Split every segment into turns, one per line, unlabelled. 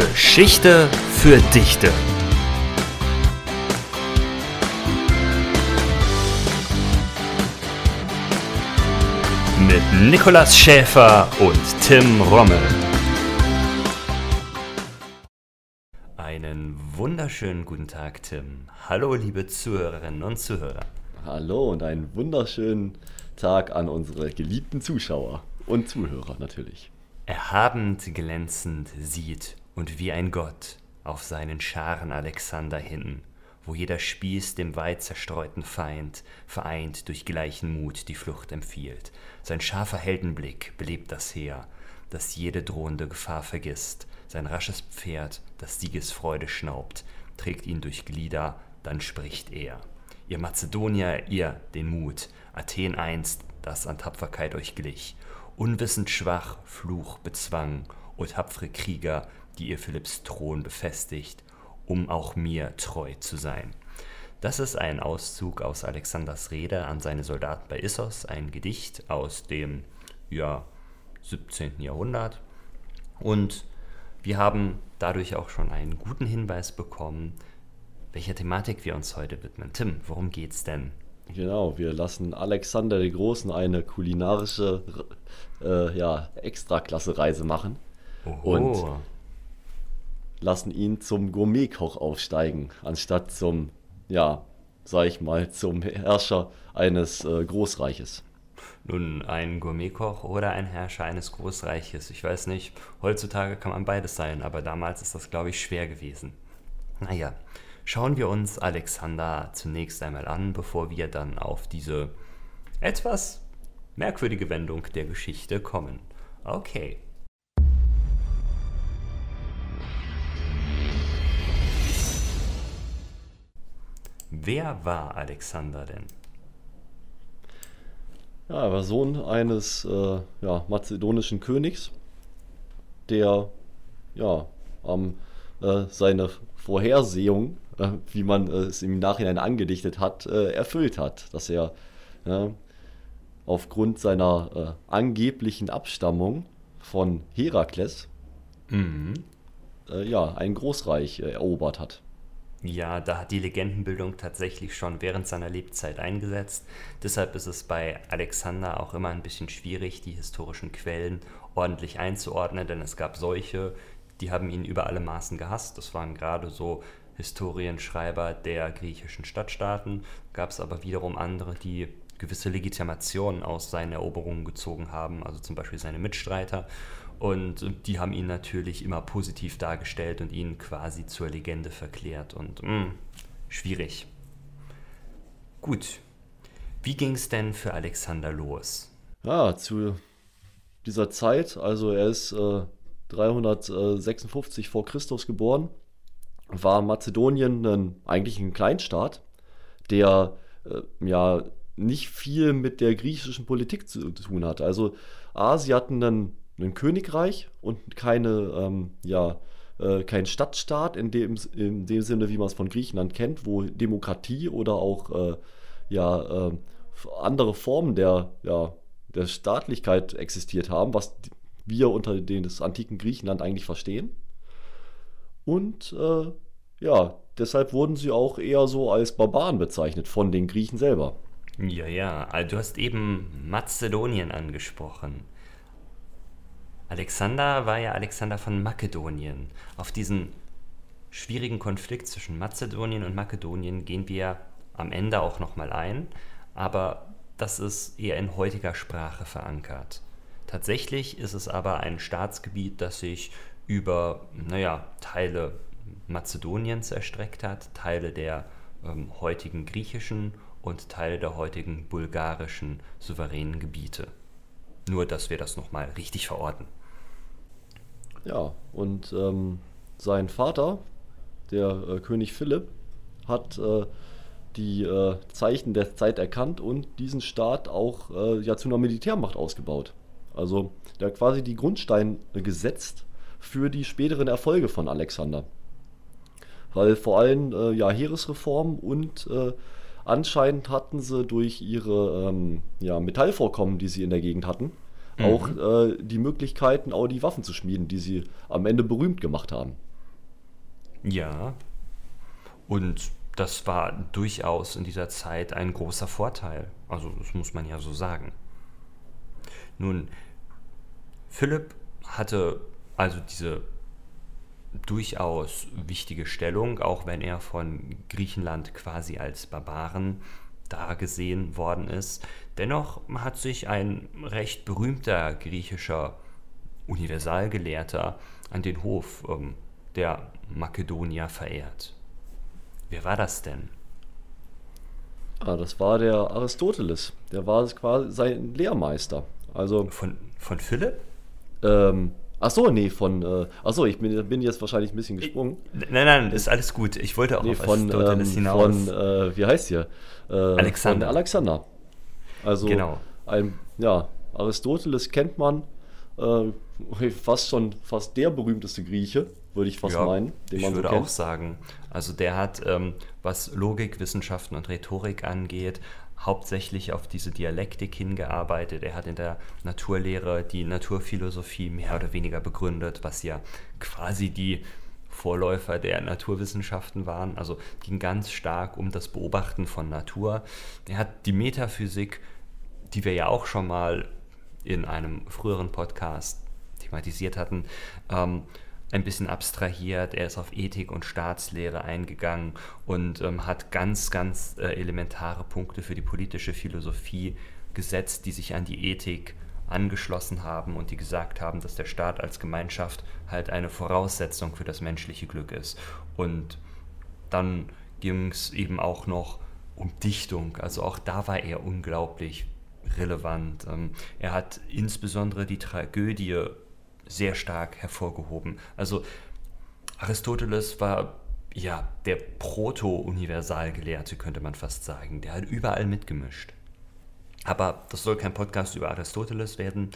Geschichte für Dichte. Mit Nikolas Schäfer und Tim Rommel. Einen wunderschönen guten Tag, Tim. Hallo, liebe Zuhörerinnen und Zuhörer.
Hallo und einen wunderschönen Tag an unsere geliebten Zuschauer und Zuhörer natürlich.
Erhabend glänzend sieht und wie ein Gott auf seinen Scharen Alexander hin, wo jeder Spieß dem weit zerstreuten Feind vereint durch gleichen Mut die Flucht empfiehlt. Sein scharfer Heldenblick belebt das Heer, das jede drohende Gefahr vergisst. Sein rasches Pferd, das Siegesfreude schnaubt, trägt ihn durch Glieder, dann spricht er. Ihr Mazedonier, ihr den Mut, Athen einst, das an Tapferkeit euch glich, unwissend schwach Fluch bezwang, o tapfere Krieger, die ihr Philipps Thron befestigt, um auch mir treu zu sein. Das ist ein Auszug aus Alexanders Rede an seine Soldaten bei Issos, ein Gedicht aus dem ja, 17. Jahrhundert. Und wir haben dadurch auch schon einen guten Hinweis bekommen, welcher Thematik wir uns heute widmen. Tim, worum geht's denn?
Genau, wir lassen Alexander den Großen eine kulinarische äh, ja, Extraklasse-Reise machen. Oho. Und lassen ihn zum Gourmetkoch aufsteigen, anstatt zum, ja, sag ich mal, zum Herrscher eines äh, Großreiches.
Nun, ein Gourmetkoch oder ein Herrscher eines Großreiches. Ich weiß nicht, heutzutage kann man beides sein, aber damals ist das, glaube ich, schwer gewesen. Naja, schauen wir uns Alexander zunächst einmal an, bevor wir dann auf diese etwas merkwürdige Wendung der Geschichte kommen. Okay. Wer war Alexander denn?
Ja, er war Sohn eines äh, ja, mazedonischen Königs, der ja, ähm, äh, seine Vorhersehung, äh, wie man es im Nachhinein angedichtet hat, äh, erfüllt hat. Dass er aufgrund seiner äh, angeblichen Abstammung von Herakles mhm. Äh, ja, ein Großreich erobert hat.
Ja, da hat die Legendenbildung tatsächlich schon während seiner Lebzeit eingesetzt. Deshalb ist es bei Alexander auch immer ein bisschen schwierig, die historischen Quellen ordentlich einzuordnen, denn es gab solche, die haben ihn über alle Maßen gehasst. Das waren gerade so Historienschreiber der griechischen Stadtstaaten. Gab es aber wiederum andere, die gewisse Legitimationen aus seinen Eroberungen gezogen haben, also zum Beispiel seine Mitstreiter. Und die haben ihn natürlich immer positiv dargestellt und ihn quasi zur Legende verklärt. Und mh, hm, schwierig. Gut. Wie ging es denn für Alexander los?
Ja, zu dieser Zeit, also er ist äh, 356 vor Christus geboren, war Mazedonien ein, eigentlich ein Kleinstaat, der äh, ja nicht viel mit der griechischen Politik zu tun hat. Also A, sie hatten einen ein Königreich und keine, ähm, ja, äh, kein Stadtstaat in dem, in dem Sinne, wie man es von Griechenland kennt, wo Demokratie oder auch äh, ja, äh, andere Formen der, ja, der Staatlichkeit existiert haben, was wir unter den des antiken Griechenland eigentlich verstehen. Und äh, ja, deshalb wurden sie auch eher so als Barbaren bezeichnet von den Griechen selber.
Ja, ja, also du hast eben Mazedonien angesprochen. Alexander war ja Alexander von Makedonien. Auf diesen schwierigen Konflikt zwischen Mazedonien und Makedonien gehen wir am Ende auch nochmal ein, aber das ist eher in heutiger Sprache verankert. Tatsächlich ist es aber ein Staatsgebiet, das sich über, naja, Teile Mazedoniens erstreckt hat, Teile der ähm, heutigen griechischen und Teile der heutigen bulgarischen souveränen Gebiete. Nur, dass wir das nochmal richtig verorten.
Ja, und ähm, sein Vater, der äh, König Philipp, hat äh, die äh, Zeichen der Zeit erkannt und diesen Staat auch äh, ja, zu einer Militärmacht ausgebaut. Also der hat quasi die Grundsteine gesetzt für die späteren Erfolge von Alexander. Weil vor allem äh, ja, Heeresreformen und äh, anscheinend hatten sie durch ihre ähm, ja, Metallvorkommen, die sie in der Gegend hatten, mhm. auch äh, die Möglichkeiten, auch die Waffen zu schmieden, die sie am Ende berühmt gemacht haben.
Ja. Und das war durchaus in dieser Zeit ein großer Vorteil. Also das muss man ja so sagen. Nun, Philipp hatte also diese durchaus wichtige Stellung, auch wenn er von Griechenland quasi als Barbaren dargesehen worden ist. Dennoch hat sich ein recht berühmter griechischer Universalgelehrter an den Hof ähm, der Makedonier verehrt. Wer war das denn?
Ah, das war der Aristoteles. Der war quasi sein Lehrmeister. Also
von, von Philipp?
Ähm, ach so, nee, von. Äh, ach so, ich bin, bin, jetzt wahrscheinlich ein bisschen gesprungen.
Nein, nein, ist alles gut. Ich wollte auch
nee, auf von, ähm, hinaus. Von, äh, wie heißt hier? Äh,
Alexander.
Von Alexander. Also,
genau.
ein, ja, Aristoteles kennt man. Äh, fast schon, fast der berühmteste Grieche, würde ich fast ja, meinen.
Den man ich würde so auch sagen. Also, der hat, ähm, was Logik, Wissenschaften und Rhetorik angeht, hauptsächlich auf diese Dialektik hingearbeitet. Er hat in der Naturlehre die Naturphilosophie mehr oder weniger begründet, was ja quasi die Vorläufer der Naturwissenschaften waren. Also ging ganz stark um das Beobachten von Natur. Er hat die Metaphysik, die wir ja auch schon mal in einem früheren Podcast thematisiert hatten, ähm, ein bisschen abstrahiert. Er ist auf Ethik und Staatslehre eingegangen und ähm, hat ganz, ganz äh, elementare Punkte für die politische Philosophie gesetzt, die sich an die Ethik angeschlossen haben und die gesagt haben, dass der Staat als Gemeinschaft halt eine Voraussetzung für das menschliche Glück ist. Und dann ging es eben auch noch um Dichtung. Also auch da war er unglaublich relevant. Ähm, er hat insbesondere die Tragödie sehr stark hervorgehoben. Also Aristoteles war ja der Proto-Universalgelehrte, könnte man fast sagen. Der hat überall mitgemischt. Aber das soll kein Podcast über Aristoteles werden.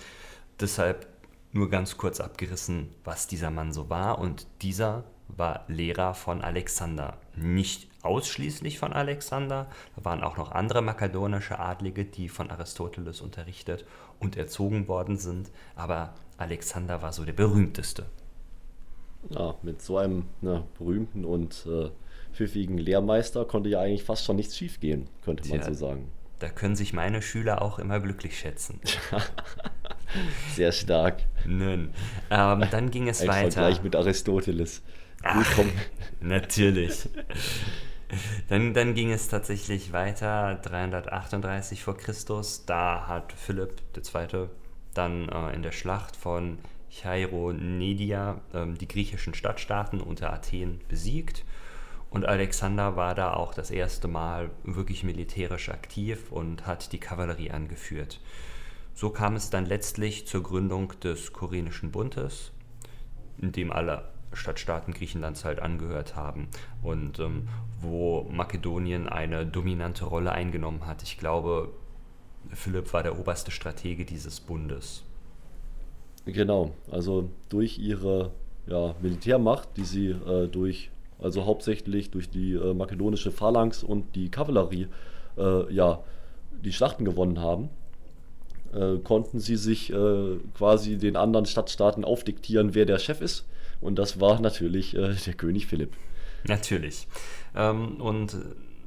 Deshalb nur ganz kurz abgerissen, was dieser Mann so war. Und dieser war Lehrer von Alexander. Nicht ausschließlich von Alexander, da waren auch noch andere makedonische Adlige, die von Aristoteles unterrichtet und erzogen worden sind, aber Alexander war so der berühmteste.
Ja, mit so einem ne, berühmten und äh, pfiffigen Lehrmeister konnte ja eigentlich fast schon nichts schiefgehen, könnte man Tja, so sagen.
Da können sich meine Schüler auch immer glücklich schätzen.
Sehr stark.
Nun, ähm, dann ging es
Ein
weiter.
Vergleich mit Aristoteles.
Ach, natürlich. Dann, dann ging es tatsächlich weiter, 338 vor Christus. Da hat Philipp II. dann äh, in der Schlacht von Chaironedia äh, die griechischen Stadtstaaten unter Athen besiegt. Und Alexander war da auch das erste Mal wirklich militärisch aktiv und hat die Kavallerie angeführt. So kam es dann letztlich zur Gründung des Korinischen Bundes, in dem alle Stadtstaaten Griechenlands halt angehört haben und ähm, wo Makedonien eine dominante Rolle eingenommen hat. Ich glaube, Philipp war der oberste Stratege dieses Bundes.
Genau, also durch ihre ja, Militärmacht, die sie äh, durch, also hauptsächlich durch die äh, makedonische Phalanx und die Kavallerie, äh, ja, die Schlachten gewonnen haben, äh, konnten sie sich äh, quasi den anderen Stadtstaaten aufdiktieren, wer der Chef ist und das war natürlich äh, der König Philipp.
Natürlich. Ähm, und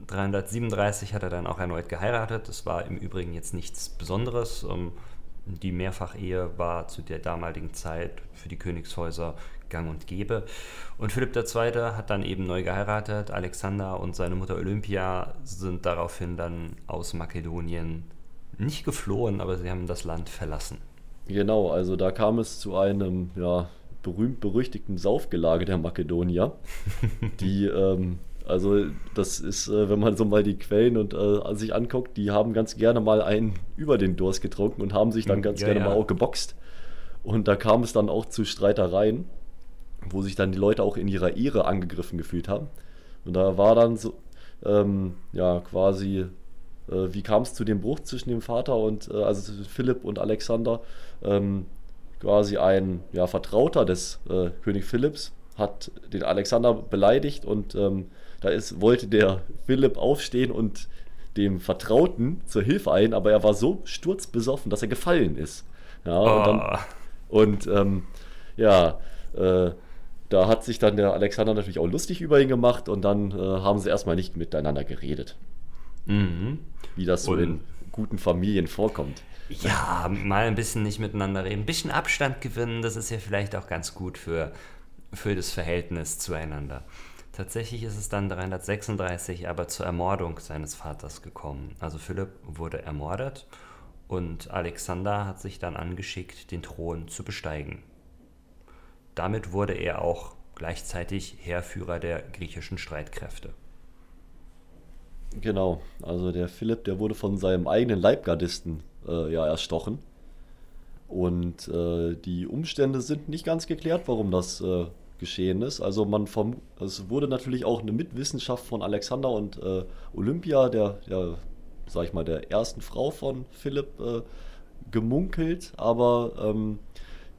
337 hat er dann auch erneut geheiratet. Das war im Übrigen jetzt nichts Besonderes. Ähm, die Mehrfachehe war zu der damaligen Zeit für die Königshäuser gang und gäbe. Und Philipp II. hat dann eben neu geheiratet. Alexander und seine Mutter Olympia sind daraufhin dann aus Makedonien nicht geflohen, aber sie haben das Land verlassen.
Genau, also da kam es zu einem ja, berühmt-berüchtigten Saufgelage der Makedonier, die, ähm, also das ist, äh, wenn man so mal die Quellen und äh, sich anguckt, die haben ganz gerne mal einen über den Durst getrunken und haben sich dann hm, ganz ja, gerne ja. mal auch geboxt. Und da kam es dann auch zu Streitereien, wo sich dann die Leute auch in ihrer Ehre angegriffen gefühlt haben. Und da war dann so, ähm, ja, quasi, äh, wie kam es zu dem Bruch zwischen dem Vater und, äh, also Philipp und Alexander? Ähm, quasi ein ja, Vertrauter des äh, König Philipps hat den Alexander beleidigt und ähm, da ist, wollte der Philipp aufstehen und dem Vertrauten zur Hilfe ein, aber er war so sturzbesoffen, dass er gefallen ist. Ja, oh. und, dann, und ähm, ja, äh, da hat sich dann der Alexander natürlich auch lustig über ihn gemacht und dann äh, haben sie erstmal nicht miteinander geredet. Mhm. Wie das so und in guten Familien vorkommt.
Ja, mal ein bisschen nicht miteinander reden, ein bisschen Abstand gewinnen, das ist ja vielleicht auch ganz gut für, für das Verhältnis zueinander. Tatsächlich ist es dann 336 aber zur Ermordung seines Vaters gekommen. Also Philipp wurde ermordet und Alexander hat sich dann angeschickt, den Thron zu besteigen. Damit wurde er auch gleichzeitig Heerführer der griechischen Streitkräfte.
Genau, also der Philipp, der wurde von seinem eigenen Leibgardisten äh, ja erstochen. Und äh, die Umstände sind nicht ganz geklärt, warum das äh, geschehen ist. Also man es wurde natürlich auch eine Mitwissenschaft von Alexander und äh, Olympia, der, der, sag ich mal, der ersten Frau von Philipp, äh, gemunkelt, aber ähm,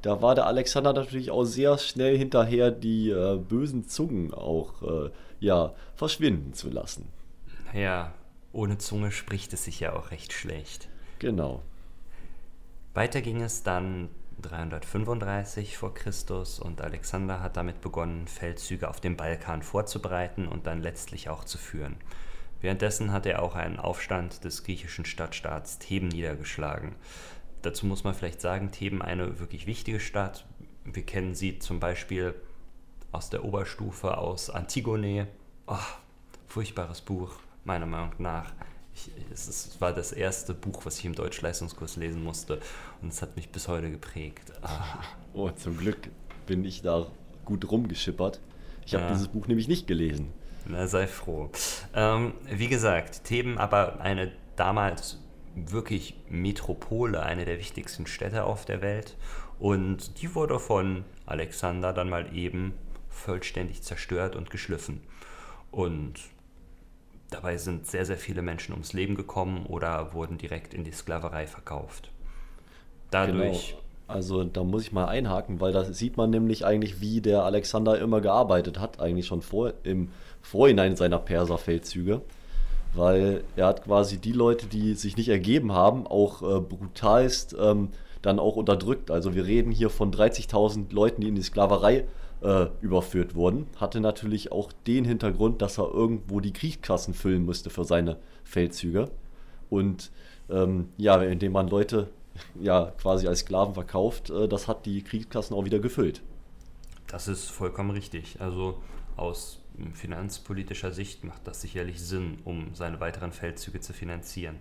da war der Alexander natürlich auch sehr schnell hinterher, die äh, bösen Zungen auch äh, ja, verschwinden zu lassen.
Ja, ohne Zunge spricht es sich ja auch recht schlecht.
Genau.
Weiter ging es dann 335 vor Christus und Alexander hat damit begonnen, Feldzüge auf dem Balkan vorzubereiten und dann letztlich auch zu führen. Währenddessen hat er auch einen Aufstand des griechischen Stadtstaats Theben niedergeschlagen. Dazu muss man vielleicht sagen, Theben eine wirklich wichtige Stadt. Wir kennen sie zum Beispiel aus der Oberstufe aus Antigone. Oh, furchtbares Buch, meiner Meinung nach ich, es, es, war das erste Buch, was ich im Deutschleistungskurs lesen musste und es hat mich bis heute geprägt.
Ah. Oh, zum Glück bin ich da gut rumgeschippert. Ich habe ja. dieses Buch nämlich nicht gelesen.
Na, sei froh. Ähm, wie gesagt, Theben aber eine damals wirklich Metropole, eine der wichtigsten Städte auf der Welt. Und die wurde von Alexander dann mal eben vollständig zerstört und geschliffen. Und Dabei sind sehr, sehr viele Menschen ums Leben gekommen oder wurden direkt in die Sklaverei verkauft.
Dadurch. Genau. Also da muss ich mal einhaken, weil da sieht man nämlich eigentlich, wie der Alexander immer gearbeitet hat, eigentlich schon vor, im Vorhinein seiner Perserfeldzüge. Weil er hat quasi die Leute, die sich nicht ergeben haben, auch äh, brutalst ähm, dann auch unterdrückt. Also wir reden hier von 30.000 Leuten, die in die Sklaverei äh, überführt wurden. Hatte natürlich auch den Hintergrund, dass er irgendwo die Kriegskassen füllen musste für seine Feldzüge. Und ähm, ja, indem man Leute ja quasi als Sklaven verkauft, äh, das hat die Kriegskassen auch wieder gefüllt.
Das ist vollkommen richtig. Also aus finanzpolitischer Sicht macht das sicherlich Sinn, um seine weiteren Feldzüge zu finanzieren.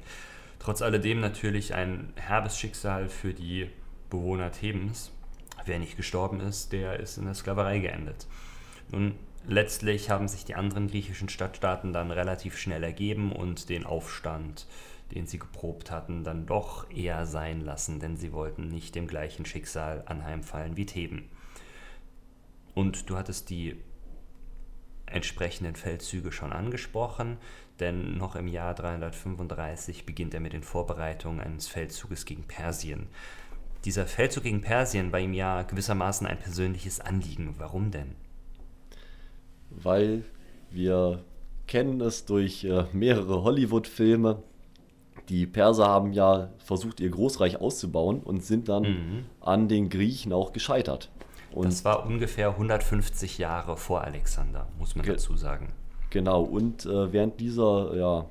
Trotz alledem natürlich ein herbes Schicksal für die Bewohner Thebens, wer nicht gestorben ist, der ist in der Sklaverei geendet. Nun, letztlich haben sich die anderen griechischen Stadtstaaten dann relativ schnell ergeben und den Aufstand, den sie geprobt hatten, dann doch eher sein lassen, denn sie wollten nicht dem gleichen Schicksal anheimfallen wie Theben. Und du hattest die entsprechenden Feldzüge schon angesprochen, denn noch im Jahr 335 beginnt er mit den Vorbereitungen eines Feldzuges gegen Persien dieser Feldzug gegen Persien war ihm ja gewissermaßen ein persönliches Anliegen. Warum denn?
Weil wir kennen es durch äh, mehrere Hollywood-Filme. Die Perser haben ja versucht, ihr Großreich auszubauen und sind dann mhm. an den Griechen auch gescheitert.
Und das war ungefähr 150 Jahre vor Alexander, muss man dazu sagen.
Genau, und äh, während dieser ja,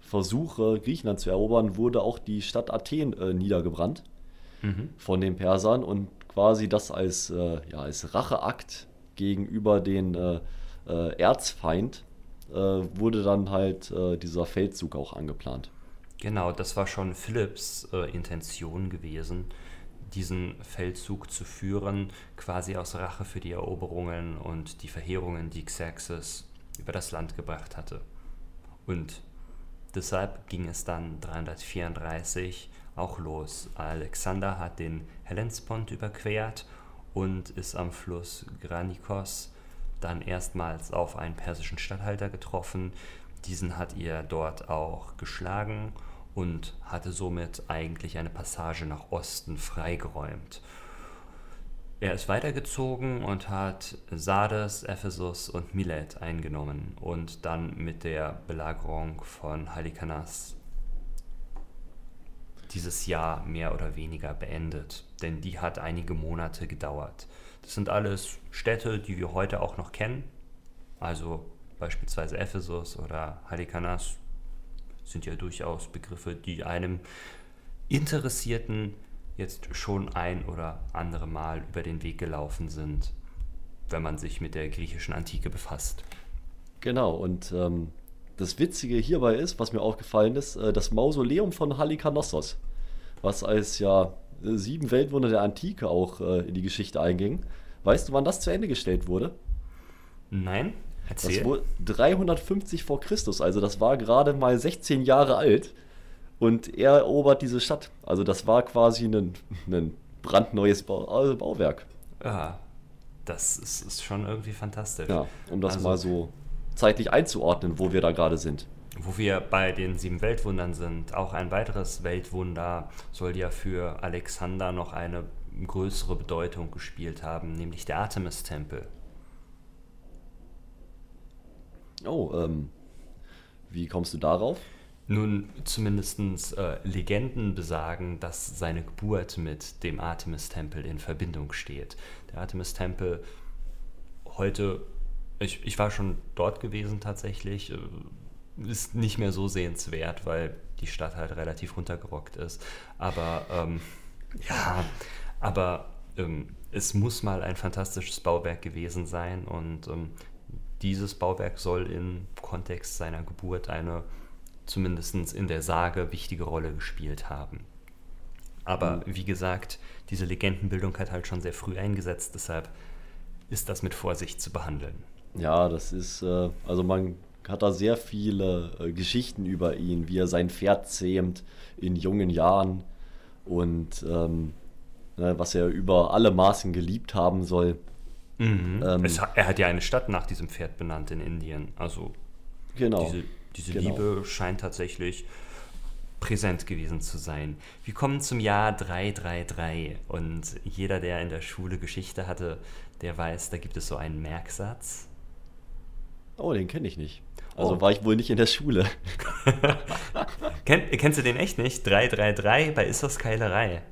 Versuche, Griechenland zu erobern, wurde auch die Stadt Athen äh, niedergebrannt mhm. von den Persern und quasi das als, äh, ja, als Racheakt gegenüber den äh, äh, Erzfeind äh, wurde dann halt dieser Feldzug auch angeplant.
Genau, das war schon Philipps Intention gewesen, diesen Feldzug zu führen, quasi aus Rache für die Eroberungen und die Verheerungen, die Xerxes über das Land gebracht hatte. Und deshalb ging es dann 334 auch los. Alexander hat den Hellespont überquert und ist am Fluss Granikos dann erstmals auf einen persischen Statthalter getroffen. Diesen hat er dort auch geschlagen und hatte somit eigentlich eine Passage nach Osten freigeräumt. Er ist weitergezogen und hat Sardes, Ephesus und Milet eingenommen und dann mit der Belagerung von Halikarnass dieses Jahr mehr oder weniger beendet, denn die hat einige Monate gedauert. Das sind alles Städte, die wir heute auch noch kennen, also beispielsweise Ephesus oder Halikarnass sind ja durchaus Begriffe, die einem Interessierten jetzt schon ein oder andere Mal über den Weg gelaufen sind, wenn man sich mit der griechischen Antike befasst.
Genau, und ähm, das Witzige hierbei ist, was mir aufgefallen ist, äh, das Mausoleum von Halikarnassos, was als ja sieben Weltwunder der Antike auch äh, in die Geschichte einging. Weißt du, wann das zu Ende gestellt wurde?
Nein, erzähl.
Das wurde 350 vor Christus, also das war gerade mal 16 Jahre alt. Und er erobert diese Stadt. Also das war quasi ein, ein brandneues Bau, also Bauwerk.
Ja, das ist, ist, schon irgendwie fantastisch.
Ja, um das also, mal so zeitlich einzuordnen, wo wir da gerade sind.
Wo wir bei den sieben Weltwundern sind, auch ein weiteres Weltwunder soll ja für Alexander noch eine größere Bedeutung gespielt haben, nämlich der Artemis-Tempel.
Oh, ähm, wie kommst du darauf?
Nun, zumindest äh, Legenden besagen, dass seine Geburt mit dem Artemis-Tempel in Verbindung steht. Der Artemis-Tempel heute, ich, ich war schon dort gewesen tatsächlich, äh, ist nicht mehr so sehenswert, weil die Stadt halt relativ runtergerockt ist. Aber ähm, ja, aber ähm, es muss mal ein fantastisches Bauwerk gewesen sein und ähm, dieses Bauwerk soll im Kontext seiner Geburt eine zumindest in der Sage wichtige Rolle gespielt haben. Aber mhm. wie gesagt, diese Legendenbildung hat halt schon sehr früh eingesetzt, deshalb ist das mit Vorsicht zu behandeln.
Ja, das ist, äh, also man hat da sehr viele äh, Geschichten über ihn, wie er sein Pferd zähmt in jungen Jahren und ähm, ne, was er über alle Maßen geliebt haben soll.
Mhm. Ähm, es, er hat ja eine Stadt nach diesem Pferd benannt in Indien. Also
genau.
diese, diese genau. Liebe scheint tatsächlich präsent gewesen zu sein. Wir kommen zum Jahr 333 und jeder, der in der Schule Geschichte hatte, der weiß, da gibt es so einen Merksatz.
Oh, den kenne ich nicht. Also oh. war ich wohl nicht in der Schule.
Kenn, kennst du den echt nicht? 333 bei Issos Keilerei.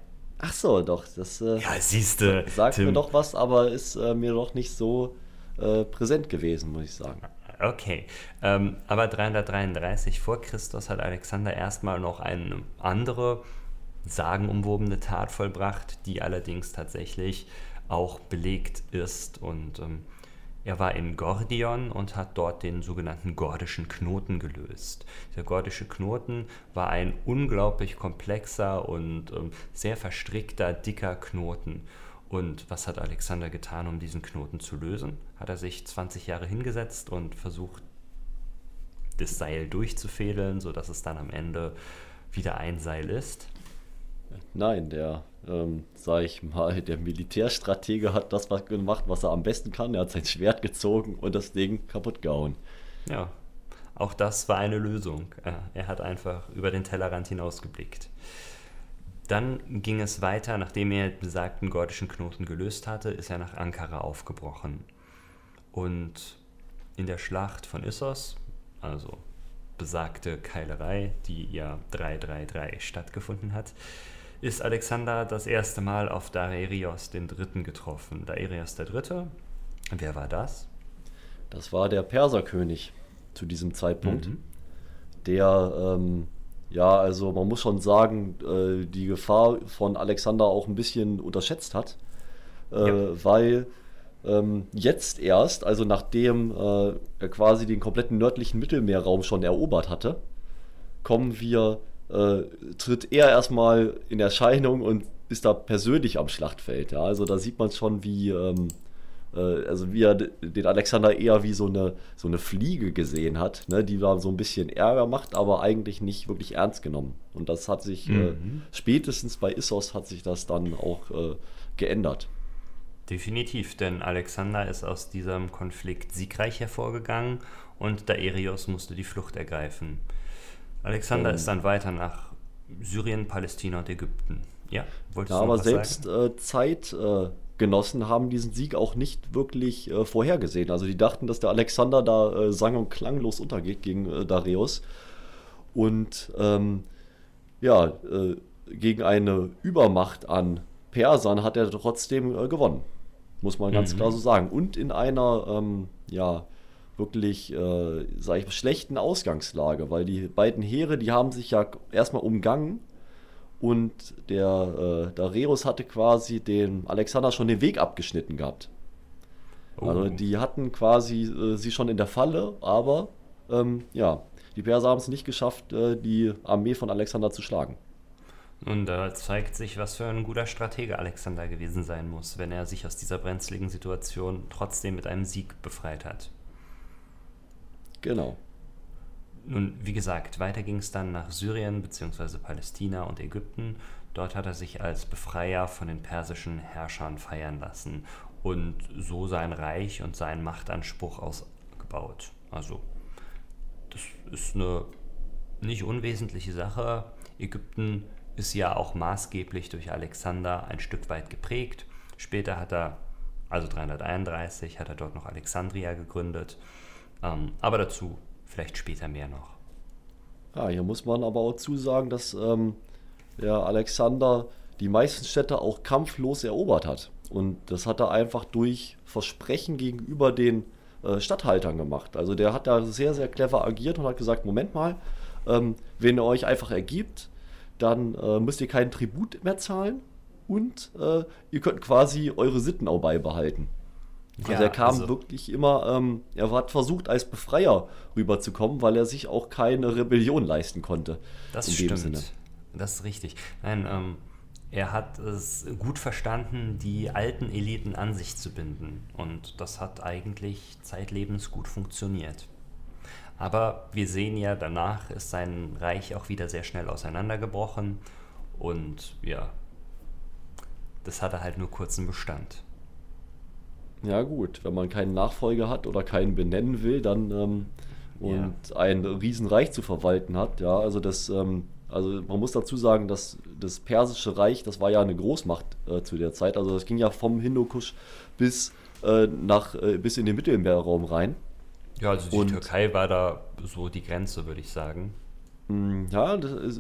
Ach so, doch. Das
äh, ja, siehste,
sagt Tim. mir doch was, aber ist äh, mir doch nicht so äh, präsent gewesen, muss ich sagen.
Okay, ähm, aber 333 vor Christus hat Alexander erstmal noch eine andere sagenumwobene Tat vollbracht, die allerdings tatsächlich auch belegt ist. Und ähm, er war in Gordion und hat dort den sogenannten gordischen Knoten gelöst. Der gordische Knoten war ein unglaublich komplexer und ähm, sehr verstrickter, dicker Knoten. Und was hat Alexander getan, um diesen Knoten zu lösen? Hat er sich 20 Jahre hingesetzt und versucht, das Seil durchzufädeln, sodass es dann am Ende wieder ein Seil ist?
Nein, der, ähm, sag ich mal, der Militärstratege hat das gemacht, was er am besten kann. Er hat sein Schwert gezogen und das Ding kaputt gehauen.
Ja, auch das war eine Lösung. Er hat einfach über den Tellerrand hinausgeblickt. Dann ging es weiter, nachdem er besagten gordischen Knoten gelöst hatte, ist er nach Ankara aufgebrochen. Und in der Schlacht von Issos, also besagte Keilerei, die ja 333 stattgefunden hat, ist Alexander das erste Mal auf Dareios III. getroffen. Dareios III., wer war das?
Das war der Perserkönig zu diesem Zeitpunkt, mhm. der ähm, ja, also man muss schon sagen, äh, die Gefahr von Alexander auch ein bisschen unterschätzt hat, äh, ja. weil ähm, jetzt erst, also nachdem äh, er quasi den kompletten nördlichen Mittelmeerraum schon erobert hatte, kommen wir, äh, tritt er erstmal in Erscheinung und ist da persönlich am Schlachtfeld. Ja? Also da sieht man schon, wie ähm, äh, also wie er den Alexander eher wie so eine, so eine Fliege gesehen hat, ne, die da so ein bisschen Ärger macht, aber eigentlich nicht wirklich ernst genommen. Und das hat sich äh, mhm. äh, spätestens bei Issos hat sich das dann auch äh, geändert.
Definitiv, denn Alexander ist aus diesem Konflikt siegreich hervorgegangen und Daerios musste die Flucht ergreifen. Alexander ähm, ist dann weiter nach Syrien, Palästina und Ägypten. Ja,
wolltest ja, du aber selbst äh, Zeit äh, haben diesen Sieg auch nicht wirklich äh, vorhergesehen. Also die dachten, dass der Alexander da äh, sang- und klanglos untergeht gegen äh, Dareios. Und ähm, ja, äh, gegen eine Übermacht an Persern hat er trotzdem gewonnen. Muss man ganz mhm. klar so sagen. Und in einer, ähm, ja, wirklich, äh, sage ich, schlechten Ausgangslage, weil die beiden Heere, die haben sich ja erstmal umgangen und der äh, Dareios hatte quasi den Alexander schon den Weg abgeschnitten gehabt. Oh. Also die hatten quasi äh, sie schon in der Falle, aber ähm, ja, die Perser haben es nicht geschafft, äh, die Armee von Alexander zu schlagen.
Und da zeigt sich, was für ein guter Stratege Alexander gewesen sein muss, wenn er sich aus dieser brenzligen Situation trotzdem mit einem Sieg befreit hat.
Genau.
Nun, wie gesagt, weiter ging es dann nach Syrien bzw. Palästina und Ägypten. Dort hat er sich als Befreier von den persischen Herrschern feiern lassen und so sein Reich und seinen Machtanspruch ausgebaut. Also, das ist eine nicht unwesentliche Sache. Ägypten ist ja auch maßgeblich durch Alexander ein Stück weit geprägt. Später hat er, also 331, hat er dort noch Alexandria gegründet. Ähm, aber dazu vielleicht später mehr noch.
Ja, hier muss man aber auch zusagen, dass ähm, der Alexander die meisten Städte auch kampflos erobert hat. Und das hat er einfach durch Versprechen gegenüber den äh, Statthaltern gemacht. Also der hat da sehr, sehr clever agiert und hat gesagt, Moment mal, ähm, wenn ihr euch einfach ergibt, dann äh, müsst ihr keinen Tribut mehr zahlen und äh, ihr könnt quasi eure Sitten auch beibehalten. Also ja, er kam also wirklich immer, ähm, er hat versucht als Befreier rüberzukommen, weil er sich auch keine Rebellion leisten konnte.
Das stimmt. Sinne. Das ist richtig. Nein, ähm, er hat es gut verstanden, die alten Eliten an sich zu binden. Und das hat eigentlich zeitlebens gut funktioniert. Aber wir sehen ja, danach ist sein Reich auch wieder sehr schnell auseinandergebrochen und ja, das hatte halt nur kurzen Bestand.
Ja gut, wenn man keinen Nachfolger hat oder keinen benennen will, dann ähm, und ja. ein Riesenreich zu verwalten hat, ja, also das, ähm, also man muss dazu sagen, dass das persische Reich, das war ja eine Großmacht äh, zu der Zeit, also das ging ja vom Hindukusch bis äh, nach äh, bis in den Mittelmeerraum rein.
Ja, also die und, Türkei war da so die Grenze, würde ich sagen.
Hm, ja,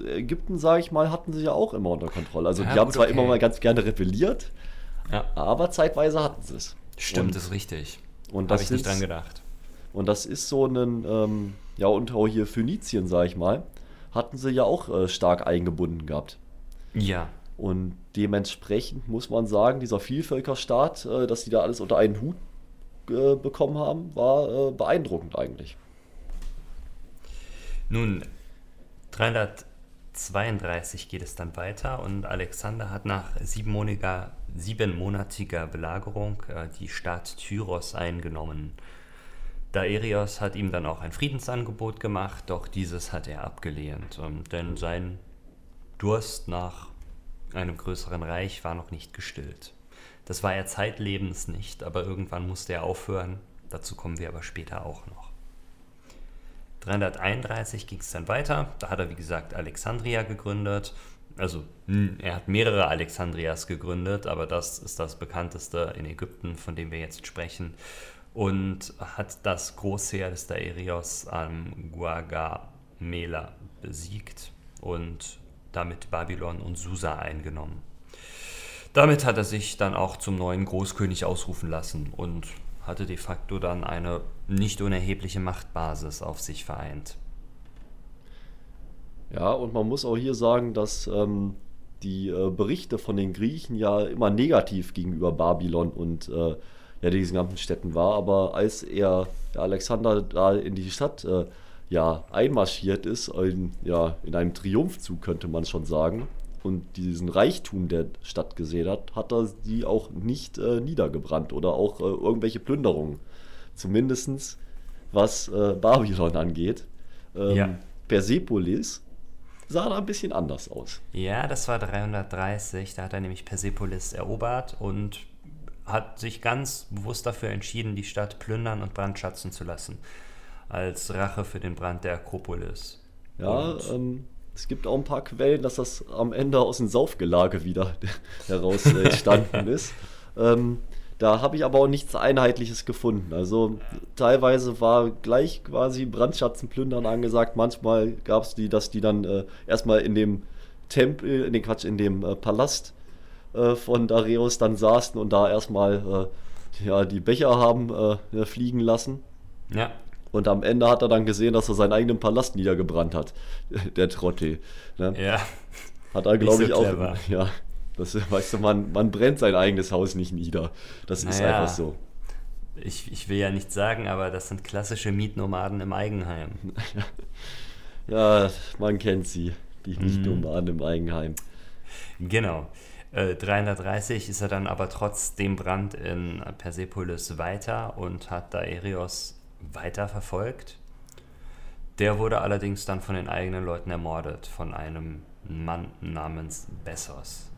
Ägypten, sage ich mal, hatten sie ja auch immer unter Kontrolle. Also ja, die haben zwar okay. immer mal ganz gerne rebelliert, ja. aber zeitweise hatten sie es.
Stimmt, und, ist richtig.
Und Habe ich nicht dran gedacht. Und das ist so ein, ähm, ja, und auch hier Phönizien, sage ich mal, hatten sie ja auch äh, stark eingebunden gehabt.
Ja.
Und dementsprechend muss man sagen, dieser Vielvölkerstaat, äh, dass die da alles unter einen Hut äh, bekommen haben, war äh, beeindruckend eigentlich.
Nun, 332 geht es dann weiter und Alexander hat nach siebenmonatiger, siebenmonatiger Belagerung äh, die Stadt Tyros eingenommen. Daerios hat ihm dann auch ein Friedensangebot gemacht, doch dieses hat er abgelehnt, ähm, denn sein Durst nach einem größeren Reich war noch nicht gestillt. Das war er zeitlebens nicht, aber irgendwann musste er aufhören. Dazu kommen wir aber später auch noch. 331 ging es dann weiter. Da hat er, wie gesagt, Alexandria gegründet. Also, hm, er hat mehrere Alexandrias gegründet, aber das ist das bekannteste in Ägypten, von dem wir jetzt sprechen. Und hat das Großheer des Daerios am Guagamela besiegt und damit Babylon und Susa eingenommen. Damit hat er sich dann auch zum neuen Großkönig ausrufen lassen und hatte de facto dann eine nicht unerhebliche Machtbasis auf sich vereint.
Ja, und man muss auch hier sagen, dass ähm, die äh, Berichte von den Griechen ja immer negativ gegenüber Babylon und äh, ja, diesen ganzen Städten war. Aber als er, der Alexander, da in die Stadt äh, ja, einmarschiert ist, in, ja, in einem Triumphzug könnte man schon sagen, und diesen Reichtum der Stadt gesehen hat, hat er die auch nicht äh, niedergebrannt oder auch äh, irgendwelche Plünderungen. Zumindest was äh, Babylon angeht. Ähm, ja. Persepolis sah da ein bisschen anders aus.
Ja, das war 330. Da hat er nämlich Persepolis erobert und hat sich ganz bewusst dafür entschieden, die Stadt plündern und brandschatzen zu lassen. Als Rache für den Brand der Akropolis.
Ja, ähm, es gibt auch ein paar Quellen, dass das am Ende aus dem Saufgelage wieder heraus äh, entstanden ist. Ähm, da habe ich aber auch nichts Einheitliches gefunden. Also teilweise war gleich quasi Brandschatzen plündern angesagt. Manchmal gab es die, dass die dann äh, erstmal in dem Tempel, in den Quatsch, in dem äh, Palast äh, von Darius dann saßen und da erstmal äh, ja, die Becher haben äh, fliegen lassen.
Ja.
Und am Ende hat er dann gesehen, dass er seinen eigenen Palast niedergebrannt hat. Der Trottel. Ne?
Ja.
Hat er, glaube
so
ich, auch. Ja. Das, weißt du, man, man brennt sein eigenes Haus nicht nieder. Das ist
Naja.
einfach so.
Ich, ich will ja nicht sagen, aber das sind klassische Mietnomaden im Eigenheim.
Ja, man kennt sie. Die
Mhm.
Nicht-Nomaden im Eigenheim.
Genau. Äh, 330 ist er dann aber trotz dem Brand in Persepolis weiter und hat Daerios weiter verfolgt. Der wurde allerdings dann von den eigenen Leuten ermordet, von einem Mann namens Bessos.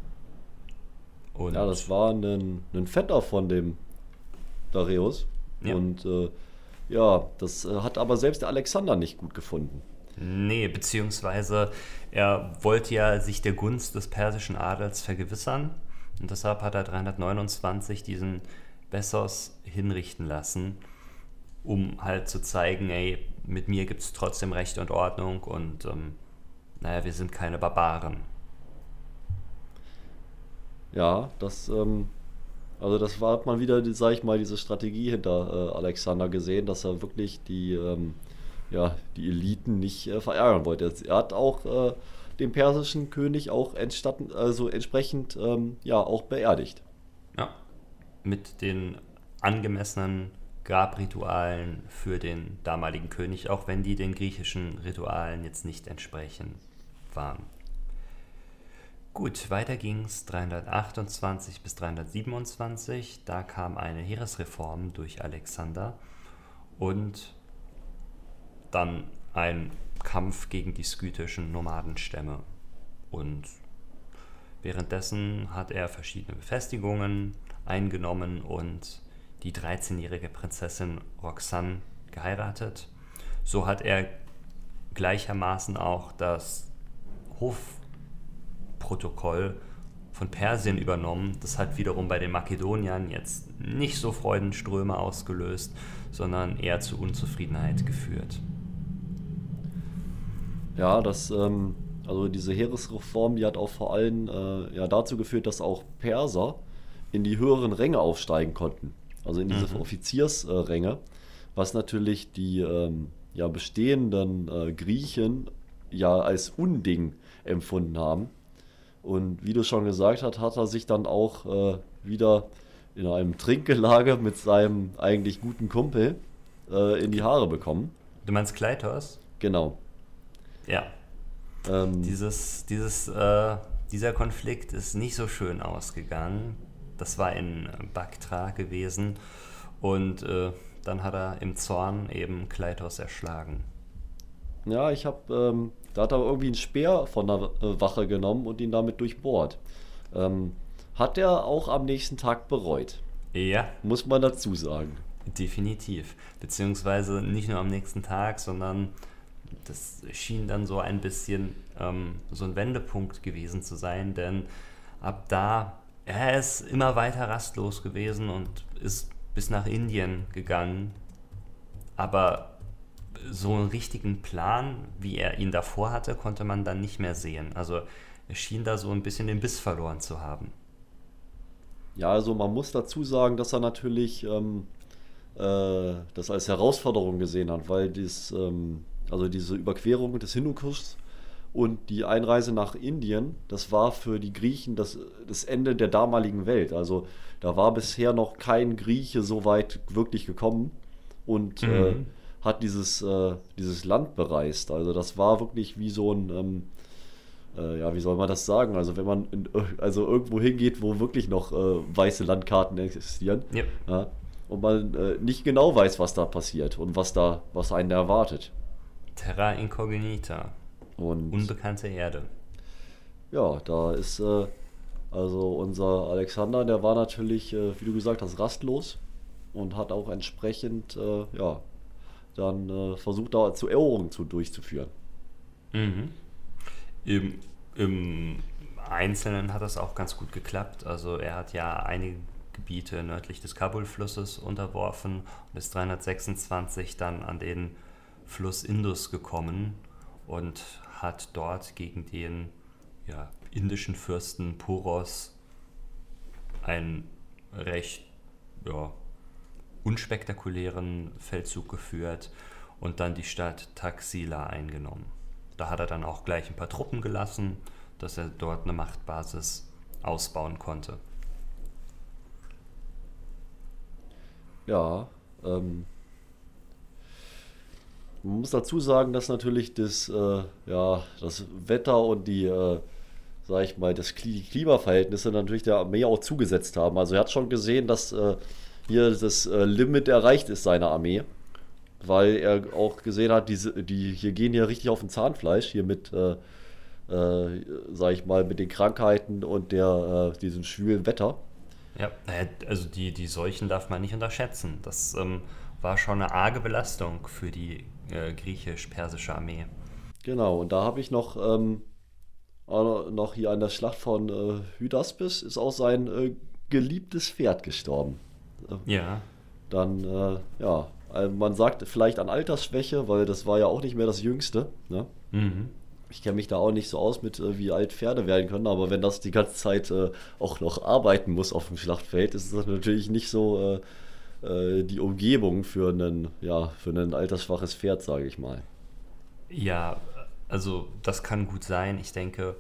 Und
Ja, das war ein, ein Vetter von dem Darius.
Ja.
Und äh, ja, das äh, hat aber selbst der Alexander nicht gut gefunden.
Nee, beziehungsweise er wollte ja sich der Gunst des persischen Adels vergewissern und deshalb hat er 329 diesen Bessos hinrichten lassen, um halt zu zeigen, ey, mit mir gibt es trotzdem Recht und Ordnung und ähm, naja, wir sind keine Barbaren.
Ja, das, ähm, also das war hat man wieder, sag ich mal, diese Strategie hinter äh, Alexander gesehen, dass er wirklich die, ähm, ja, die Eliten nicht äh, verärgern wollte. Er hat auch äh, den persischen König auch entstatten, also entsprechend ähm, ja auch beerdigt.
Ja, mit den angemessenen Grabritualen für den damaligen König, auch wenn die den griechischen Ritualen jetzt nicht entsprechen waren. Gut, weiter ging es 328 bis 327. Da kam eine Heeresreform durch Alexander und dann ein Kampf gegen die skythischen Nomadenstämme. Und währenddessen hat er verschiedene Befestigungen eingenommen und die 13-jährige Prinzessin Roxanne geheiratet. So hat er gleichermaßen auch das Hofprotokoll von Persien übernommen. Das hat wiederum bei den Makedoniern jetzt nicht so Freudenströme ausgelöst, sondern eher zu Unzufriedenheit geführt.
Ja, das, ähm, also diese Heeresreform, die hat auch vor allem äh, ja, dazu geführt, dass auch Perser in die höheren Ränge aufsteigen konnten. Also in diese
Mhm.
Offiziersränge, was natürlich die ähm, ja, bestehenden äh, Griechen ja als Unding empfunden haben. Und wie du schon gesagt hast, hat er sich dann auch äh, wieder in einem Trinkgelage mit seinem eigentlich guten Kumpel äh, in die Haare bekommen.
Du meinst Kleitos?
Genau.
Ja.
Ähm,
Dieses, dieses, äh, dieser Konflikt ist nicht so schön ausgegangen. Das war in Baktra gewesen. Und äh, dann hat er im Zorn eben Kleitos erschlagen.
Ja, ich habe, ähm, da hat er irgendwie einen Speer von der äh, Wache genommen und ihn damit durchbohrt. Ähm, hat er auch am nächsten Tag bereut,
Ja,
muss man dazu sagen.
definitiv. Beziehungsweise nicht nur am nächsten Tag, sondern das schien dann so ein bisschen ähm, so ein Wendepunkt gewesen zu sein, denn ab da, er ist immer weiter rastlos gewesen und ist bis nach Indien gegangen, aber so einen richtigen Plan, wie er ihn davor hatte, konnte man dann nicht mehr sehen. Also er schien da so ein bisschen den Biss verloren zu haben.
Ja, also man muss dazu sagen, dass er natürlich ähm, äh, das als Herausforderung gesehen hat, weil dies, ähm, also diese Überquerung des Hindukuschs und die Einreise nach Indien, das war für die Griechen das, das Ende der damaligen Welt. Also da war bisher noch kein Grieche so weit wirklich gekommen und äh,
Mhm.
Hat dieses, äh, dieses Land bereist. Also das war wirklich wie so ein, ähm, äh, ja, wie soll man das sagen? Also wenn man in, also irgendwo hingeht, wo wirklich noch äh, weiße Landkarten existieren,
Ja.
ja, und man äh, nicht genau weiß, was da passiert und was da, was einen erwartet.
Terra Incognita,
Und
unbekannte Erde.
ja, da ist äh, also unser Alexander, der war natürlich, äh, wie du gesagt hast, rastlos und hat auch entsprechend, äh, ja, dann äh, versucht da zu Eroberungen zu, durchzuführen.
Mhm. Im, Im Einzelnen hat das auch ganz gut geklappt. Also er hat ja einige Gebiete nördlich des Kabul-Flusses unterworfen und ist 326 dann an den Fluss Indus gekommen und hat dort gegen den ja, indischen Fürsten Poros einen recht ja, unspektakulären Feldzug geführt und dann die Stadt Taxila eingenommen. Da hat er dann auch gleich ein paar Truppen gelassen, dass er dort eine Machtbasis ausbauen konnte.
Ja, ähm, man muss dazu sagen, dass natürlich das, äh, ja, das Wetter und die, äh, sag ich mal, das Kli Klimaverhältnisse natürlich der Armee auch zugesetzt haben. Also er hat schon gesehen, dass äh, hier das äh, Limit erreicht ist seiner Armee, weil er auch gesehen hat, diese, die hier gehen ja richtig auf den Zahnfleisch, hier mit, äh, äh, sag ich mal, mit den Krankheiten und der, äh, diesem schwülen Wetter.
Ja, also die, die Seuchen darf man nicht unterschätzen. Das ähm, war schon eine arge Belastung für die äh, griechisch-persische Armee.
Genau, und da habe ich noch, ähm, noch hier an der Schlacht von äh, Hydaspes ist auch sein äh, geliebtes Pferd gestorben.
Ja.
Dann, äh, ja, also man sagt vielleicht an Altersschwäche, weil das war ja auch nicht mehr das Jüngste. Ne? Mhm. Ich kenne mich da auch nicht so aus mit, äh, wie alt Pferde werden können, aber wenn das die ganze Zeit äh, auch noch arbeiten muss auf dem Schlachtfeld, ist das natürlich nicht so äh, äh, die Umgebung für einen, ja, für ein altersschwaches Pferd, sage ich mal.
Ja, also das kann gut sein. Ich denke,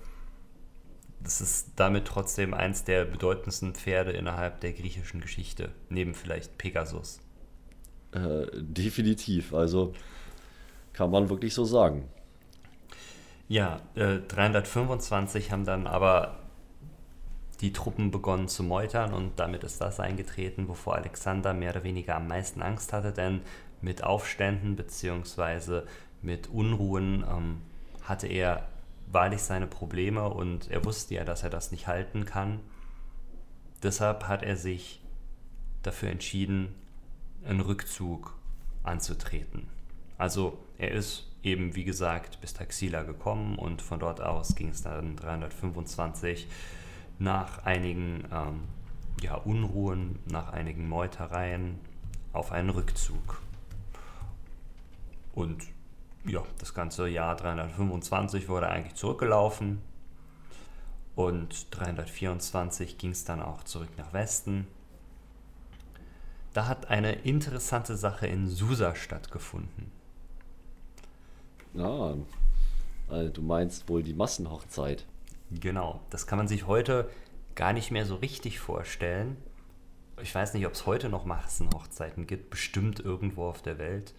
das ist damit trotzdem eins der bedeutendsten Pferde innerhalb der griechischen Geschichte, neben vielleicht Pegasus.
Äh, definitiv, also kann man wirklich so sagen.
Ja, äh, 325 haben dann aber die Truppen begonnen zu meutern und damit ist das eingetreten, wovor Alexander mehr oder weniger am meisten Angst hatte, denn mit Aufständen bzw. mit Unruhen ähm, hatte er wahrlich seine Probleme und er wusste ja, dass er das nicht halten kann. Deshalb hat er sich dafür entschieden, einen Rückzug anzutreten. Also er ist eben, wie gesagt, bis Taxila gekommen und von dort aus ging es dann 325 nach einigen ähm, ja, Unruhen, nach einigen Meutereien auf einen Rückzug. Und ja, das ganze Jahr 325 wurde eigentlich zurückgelaufen und 324 ging es dann auch zurück nach Westen. Da hat eine interessante Sache in Susa stattgefunden.
Ja, also du meinst wohl die Massenhochzeit.
Genau, das kann man sich heute gar nicht mehr so richtig vorstellen. Ich weiß nicht, ob es heute noch Massenhochzeiten gibt, bestimmt irgendwo auf der Welt.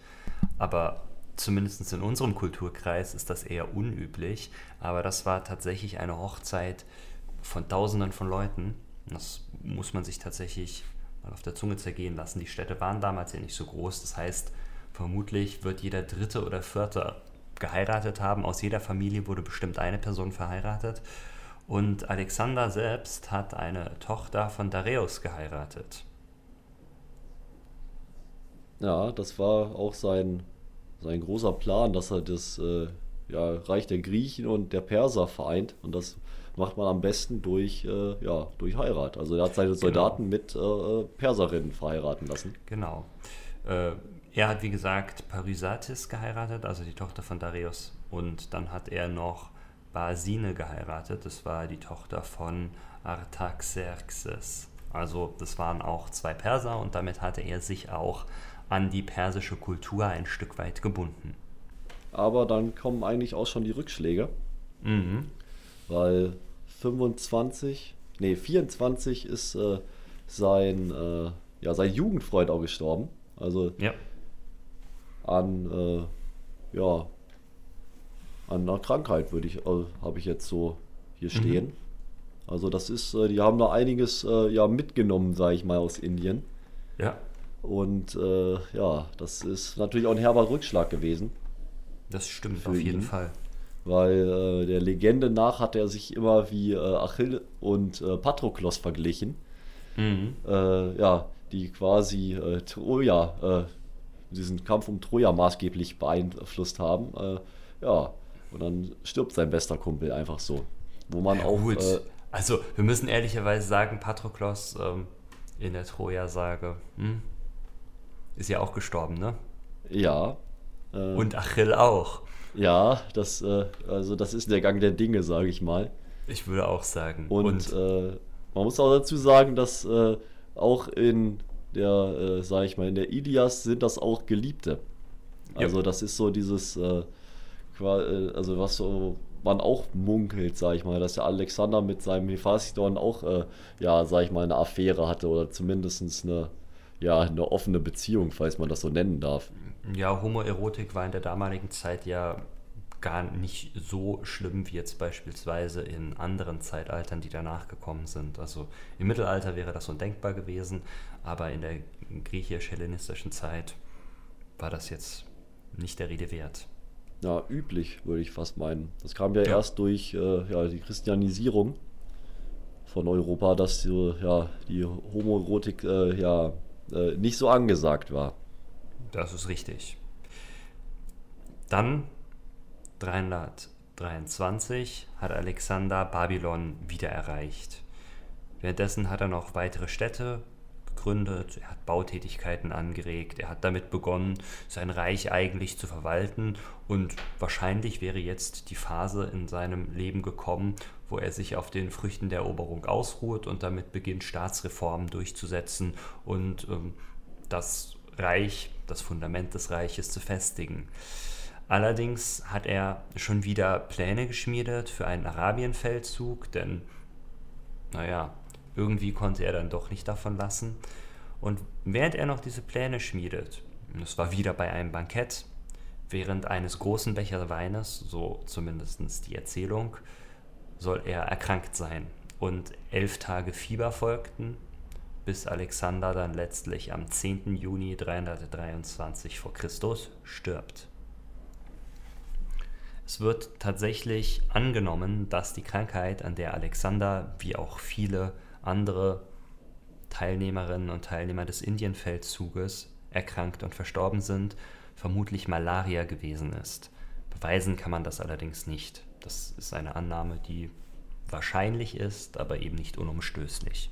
Aber zumindest in unserem Kulturkreis ist das eher unüblich, aber das war tatsächlich eine Hochzeit von Tausenden von Leuten. Das muss man sich tatsächlich mal auf der Zunge zergehen lassen. Die Städte waren damals ja nicht so groß, das heißt, vermutlich wird jeder Dritte oder Vierte geheiratet haben. Aus jeder Familie wurde bestimmt eine Person verheiratet. Und Alexander selbst hat eine Tochter von Dareios geheiratet.
Ja, das war auch sein sein großer Plan, dass er das äh, ja, Reich der Griechen und der Perser vereint. Und das macht man am besten durch, äh, ja, durch Heirat. Also er hat seine genau. Soldaten genau. mit äh, Perserinnen verheiraten lassen.
Genau. Äh, er hat, wie gesagt, Parysatis geheiratet, also die Tochter von Darius. Und dann hat er noch Basine geheiratet. Das war die Tochter von Artaxerxes. Also das waren auch zwei Perser und damit hatte er sich auch an die persische Kultur ein Stück weit gebunden.
Aber dann kommen eigentlich auch schon die Rückschläge. Mhm. Weil 25, nee, 24 ist äh, sein, äh, ja, sein Jugendfreund auch gestorben. Also ja. an, äh, ja, an einer Krankheit würde ich, äh, habe ich jetzt so hier mhm. stehen. Mhm. Also das ist, äh, die haben da einiges äh, ja mitgenommen, sage ich mal, aus Indien.
Ja.
Und äh, ja, das ist natürlich auch ein herber Rückschlag gewesen.
Das stimmt auf jeden ihn, Fall.
Weil äh, der Legende nach hat er sich immer wie äh, Achill und äh, Patroklos verglichen. Mhm. Äh, ja, die quasi äh, Troja, diesen Kampf um Troja maßgeblich beeinflusst haben. ja, und dann stirbt sein bester Kumpel einfach so. Wo man ja, auch. Gut.
also, wir müssen ehrlicherweise sagen, Patroklos ähm, in der Troja-Sage. Hm? Ist ja auch gestorben, ne?
Ja.
Äh, Und Achill auch.
Ja, das, äh, also das ist der Gang der Dinge, sage ich mal.
Ich würde auch sagen.
Und, und äh, man muss auch dazu sagen, dass äh, auch in der, äh, sag ich mal, in der Ilias sind das auch Geliebte. Also ja. das ist so dieses, äh, äh, also was so man auch munkelt, sag ich mal, dass der Alexander mit seinem Hephaiston auch, äh, ja, sag ich mal, eine Affäre hatte oder zumindest eine, ja, eine offene Beziehung, falls man das so nennen darf.
Ja, Homoerotik war in der damaligen Zeit ja gar nicht so schlimm wie jetzt beispielsweise in anderen Zeitaltern, die danach gekommen sind. Also im Mittelalter wäre das undenkbar gewesen, aber in der griechisch-hellenistischen Zeit war das jetzt nicht der Rede wert.
Ja, üblich, würde ich fast meinen. Das kam ja, ja. erst durch äh, ja, die Christianisierung von Europa, dass äh, ja, die Homoerotik äh, ja, äh, nicht so angesagt war.
Das ist richtig. Dann 323 hat Alexander Babylon wieder erreicht. Währenddessen hat er noch weitere Städte gegründet, er hat Bautätigkeiten angeregt, er hat damit begonnen, sein Reich eigentlich zu verwalten und wahrscheinlich wäre jetzt die Phase in seinem Leben gekommen, wo er sich auf den Früchten der Eroberung ausruht und damit beginnt, Staatsreformen durchzusetzen und ähm, das Reich, das Fundament des Reiches zu festigen. Allerdings hat er schon wieder Pläne geschmiedet für einen Arabienfeldzug, denn, naja, irgendwie konnte er dann doch nicht davon lassen. Und während er noch diese Pläne schmiedet, und es war wieder bei einem Bankett, während eines großen Becher Weines, so zumindest die Erzählung, soll er erkrankt sein. Und elf Tage Fieber folgten, bis Alexander dann letztlich am 10. Juni 323 vor Christus stirbt. Es wird tatsächlich angenommen, dass die Krankheit, an der Alexander wie auch viele andere Teilnehmerinnen und Teilnehmer des Indienfeldzuges erkrankt und verstorben sind, vermutlich Malaria gewesen ist. Beweisen kann man das allerdings nicht. Das ist eine Annahme, die wahrscheinlich ist, aber eben nicht unumstößlich.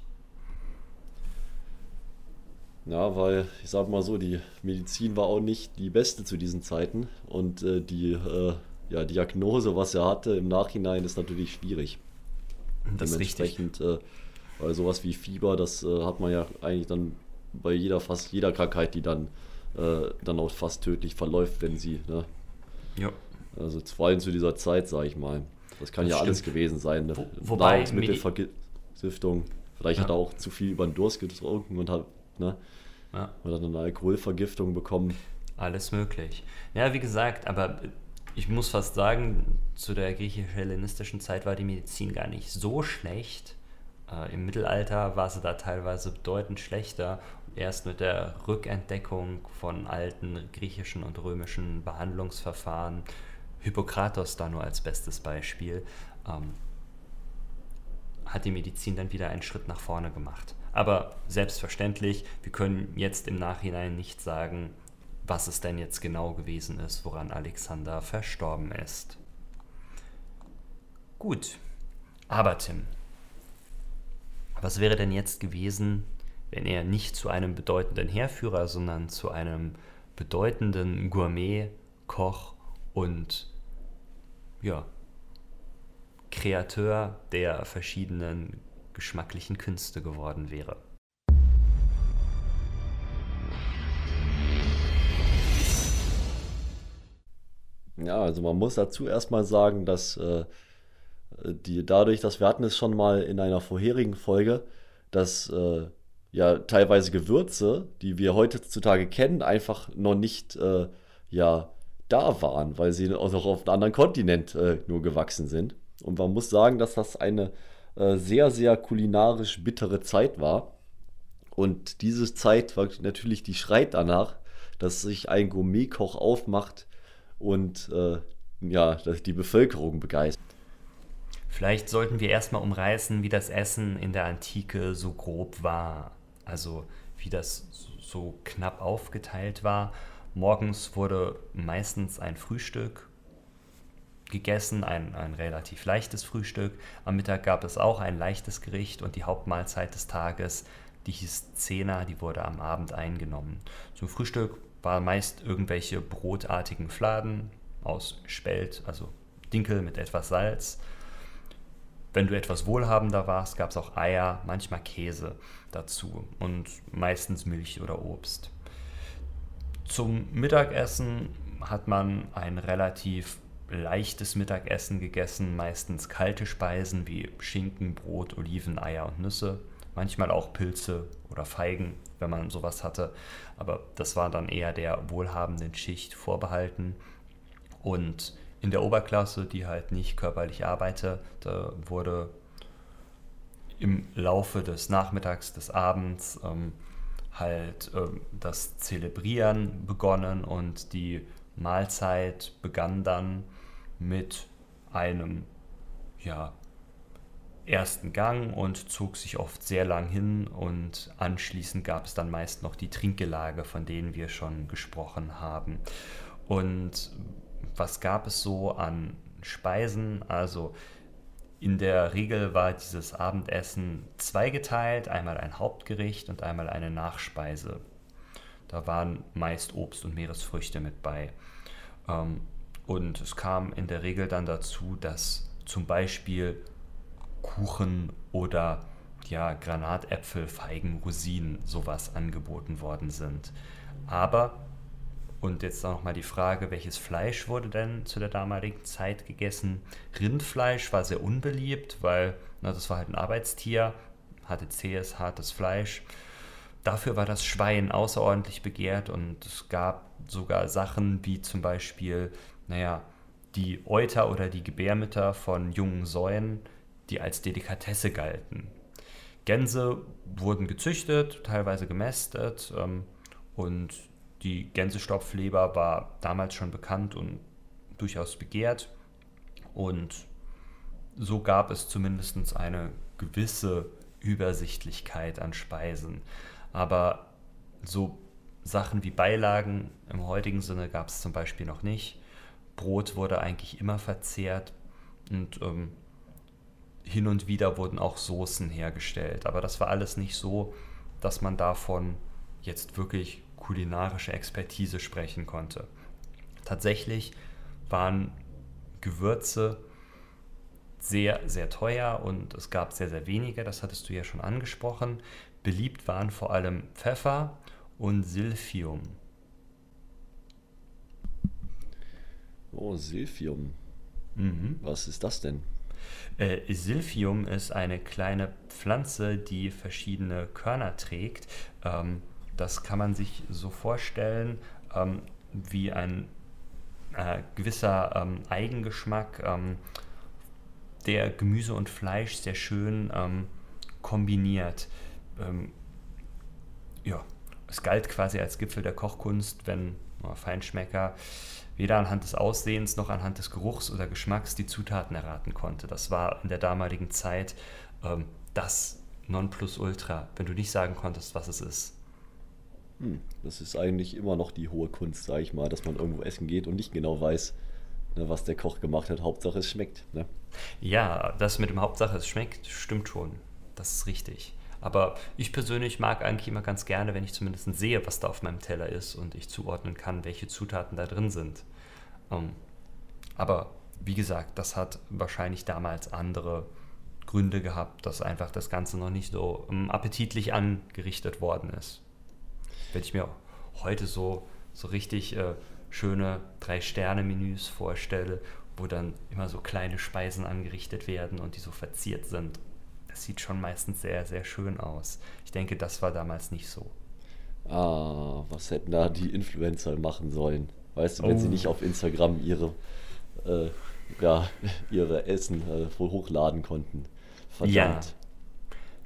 Ja, weil ich sag mal so, die Medizin war auch nicht die beste zu diesen Zeiten und äh, die äh, ja, Diagnose, was er hatte im Nachhinein, ist natürlich schwierig.
Das Dementsprechend, ist richtig.
Äh, weil sowas wie Fieber, das äh, hat man ja eigentlich dann bei jeder, fast jeder Krankheit, die dann, äh, dann auch fast tödlich verläuft, wenn sie, ne?
Ja.
Also vor allem zu dieser Zeit, sage ich mal. Das kann das ja stimmt. alles gewesen sein. Ne? Wo,
wobei
Nahrungsmittelvergiftung. Vielleicht ja. hat er auch zu viel über den Durst getrunken und hat, ne? Ja. Oder eine Alkoholvergiftung bekommen.
Alles möglich. Ja, wie gesagt, aber ich muss fast sagen, zu der griechisch-hellenistischen Zeit war die Medizin gar nicht so schlecht. Äh, Im Mittelalter war sie da teilweise bedeutend schlechter. Erst mit der Rückentdeckung von alten griechischen und römischen Behandlungsverfahren, Hippokratos da nur als bestes Beispiel, ähm, hat die Medizin dann wieder einen Schritt nach vorne gemacht. Aber selbstverständlich, wir können jetzt im Nachhinein nicht sagen, was es denn jetzt genau gewesen ist, woran Alexander verstorben ist. Gut, aber Tim, was wäre denn jetzt gewesen, wenn er nicht zu einem bedeutenden Heerführer, sondern zu einem bedeutenden Gourmet, Koch und ja, Kreateur der verschiedenen geschmacklichen Künste geworden wäre?
Ja, also man muss dazu erstmal sagen, dass äh, die, dadurch, dass wir hatten es schon mal in einer vorherigen Folge, dass äh, ja teilweise Gewürze, die wir heutzutage kennen, einfach noch nicht äh, ja da waren, weil sie auch noch auf einem anderen Kontinent äh, nur gewachsen sind. Und man muss sagen, dass das eine äh, sehr, sehr kulinarisch bittere Zeit war. Und diese Zeit war natürlich, die schreit danach, dass sich ein Gourmetkoch aufmacht und äh, ja, die Bevölkerung begeistert.
Vielleicht sollten wir erstmal umreißen, wie das Essen in der Antike so grob war. Also wie das so knapp aufgeteilt war. Morgens wurde meistens ein Frühstück gegessen, ein, ein relativ leichtes Frühstück. Am Mittag gab es auch ein leichtes Gericht und die Hauptmahlzeit des Tages, die hieß Zena, die wurde am Abend eingenommen. Zum Frühstück waren meist irgendwelche brotartigen Fladen aus Spelt, also Dinkel mit etwas Salz wenn du etwas wohlhabender warst, gab es auch Eier, manchmal Käse dazu und meistens Milch oder Obst. Zum Mittagessen hat man ein relativ leichtes Mittagessen gegessen, meistens kalte Speisen wie Schinken, Brot, Oliven, Eier und Nüsse, manchmal auch Pilze oder Feigen, wenn man sowas hatte, aber das war dann eher der wohlhabenden Schicht vorbehalten und in der Oberklasse, die halt nicht körperlich arbeitete, wurde im Laufe des Nachmittags, des Abends ähm, halt ähm, das Zelebrieren begonnen und die Mahlzeit begann dann mit einem ja, ersten Gang und zog sich oft sehr lang hin und anschließend gab es dann meist noch die Trinkgelage, von denen wir schon gesprochen haben. Und was gab es so an Speisen? Also in der Regel war dieses Abendessen zweigeteilt, einmal ein Hauptgericht und einmal eine Nachspeise. Da waren meist Obst und Meeresfrüchte mit bei. Ähm, und es kam in der Regel dann dazu, dass zum Beispiel Kuchen oder ja, Granatäpfel, Feigen, Rosinen, sowas angeboten worden sind. Aber und jetzt nochmal die Frage, welches Fleisch wurde denn zu der damaligen Zeit gegessen? Rindfleisch war sehr unbeliebt, weil na, das war halt ein Arbeitstier, hatte zähes, hartes Fleisch. Dafür war das Schwein außerordentlich begehrt und es gab sogar Sachen wie zum Beispiel, naja, die Euter oder die Gebärmütter von jungen Säuen, die als Delikatesse galten. Gänse wurden gezüchtet, teilweise gemästet ähm, und die Gänsestopfleber war damals schon bekannt und durchaus begehrt. Und so gab es zumindest eine gewisse Übersichtlichkeit an Speisen. Aber so Sachen wie Beilagen im heutigen Sinne gab es zum Beispiel noch nicht. Brot wurde eigentlich immer verzehrt und ähm, hin und wieder wurden auch Soßen hergestellt. Aber das war alles nicht so, dass man davon jetzt wirklich kulinarische Expertise sprechen konnte. Tatsächlich waren Gewürze sehr, sehr teuer und es gab sehr, sehr wenige, das hattest du ja schon angesprochen. Beliebt waren vor allem Pfeffer und Silphium.
Oh, Silphium. Mhm. Was ist das denn?
Äh, Silphium ist eine kleine Pflanze, die verschiedene Körner trägt. Ähm, das kann man sich so vorstellen ähm, wie ein äh, gewisser ähm, Eigengeschmack, ähm, der Gemüse und Fleisch sehr schön ähm, kombiniert. Ähm, ja, es galt quasi als Gipfel der Kochkunst, wenn oh, Feinschmecker weder anhand des Aussehens noch anhand des Geruchs oder Geschmacks die Zutaten erraten konnte. Das war in der damaligen Zeit ähm, das Nonplusultra, wenn du nicht sagen konntest, was es ist.
Hm, das ist eigentlich immer noch die hohe Kunst, sage ich mal, dass man irgendwo essen geht und nicht genau weiß, ne, was der Koch gemacht hat. Hauptsache es schmeckt. Ne?
Ja, das mit dem Hauptsache es schmeckt, stimmt schon. Das ist richtig. Aber ich persönlich mag eigentlich immer ganz gerne, wenn ich zumindest sehe, was da auf meinem Teller ist und ich zuordnen kann, welche Zutaten da drin sind. Um, ähm, aber wie gesagt, das hat wahrscheinlich damals andere Gründe gehabt, dass einfach das Ganze noch nicht so um, appetitlich angerichtet worden ist wenn ich mir heute so, so richtig äh, schöne Drei-Sterne-Menüs vorstelle, wo dann immer so kleine Speisen angerichtet werden und die so verziert sind. Das sieht schon meistens sehr, sehr schön aus. Ich denke, das war damals nicht so.
Ah, was hätten da die Influencer machen sollen? Weißt du, wenn oh. sie nicht auf Instagram ihre, äh, ja, ihre Essen äh, hochladen konnten.
Verdammt. Ja,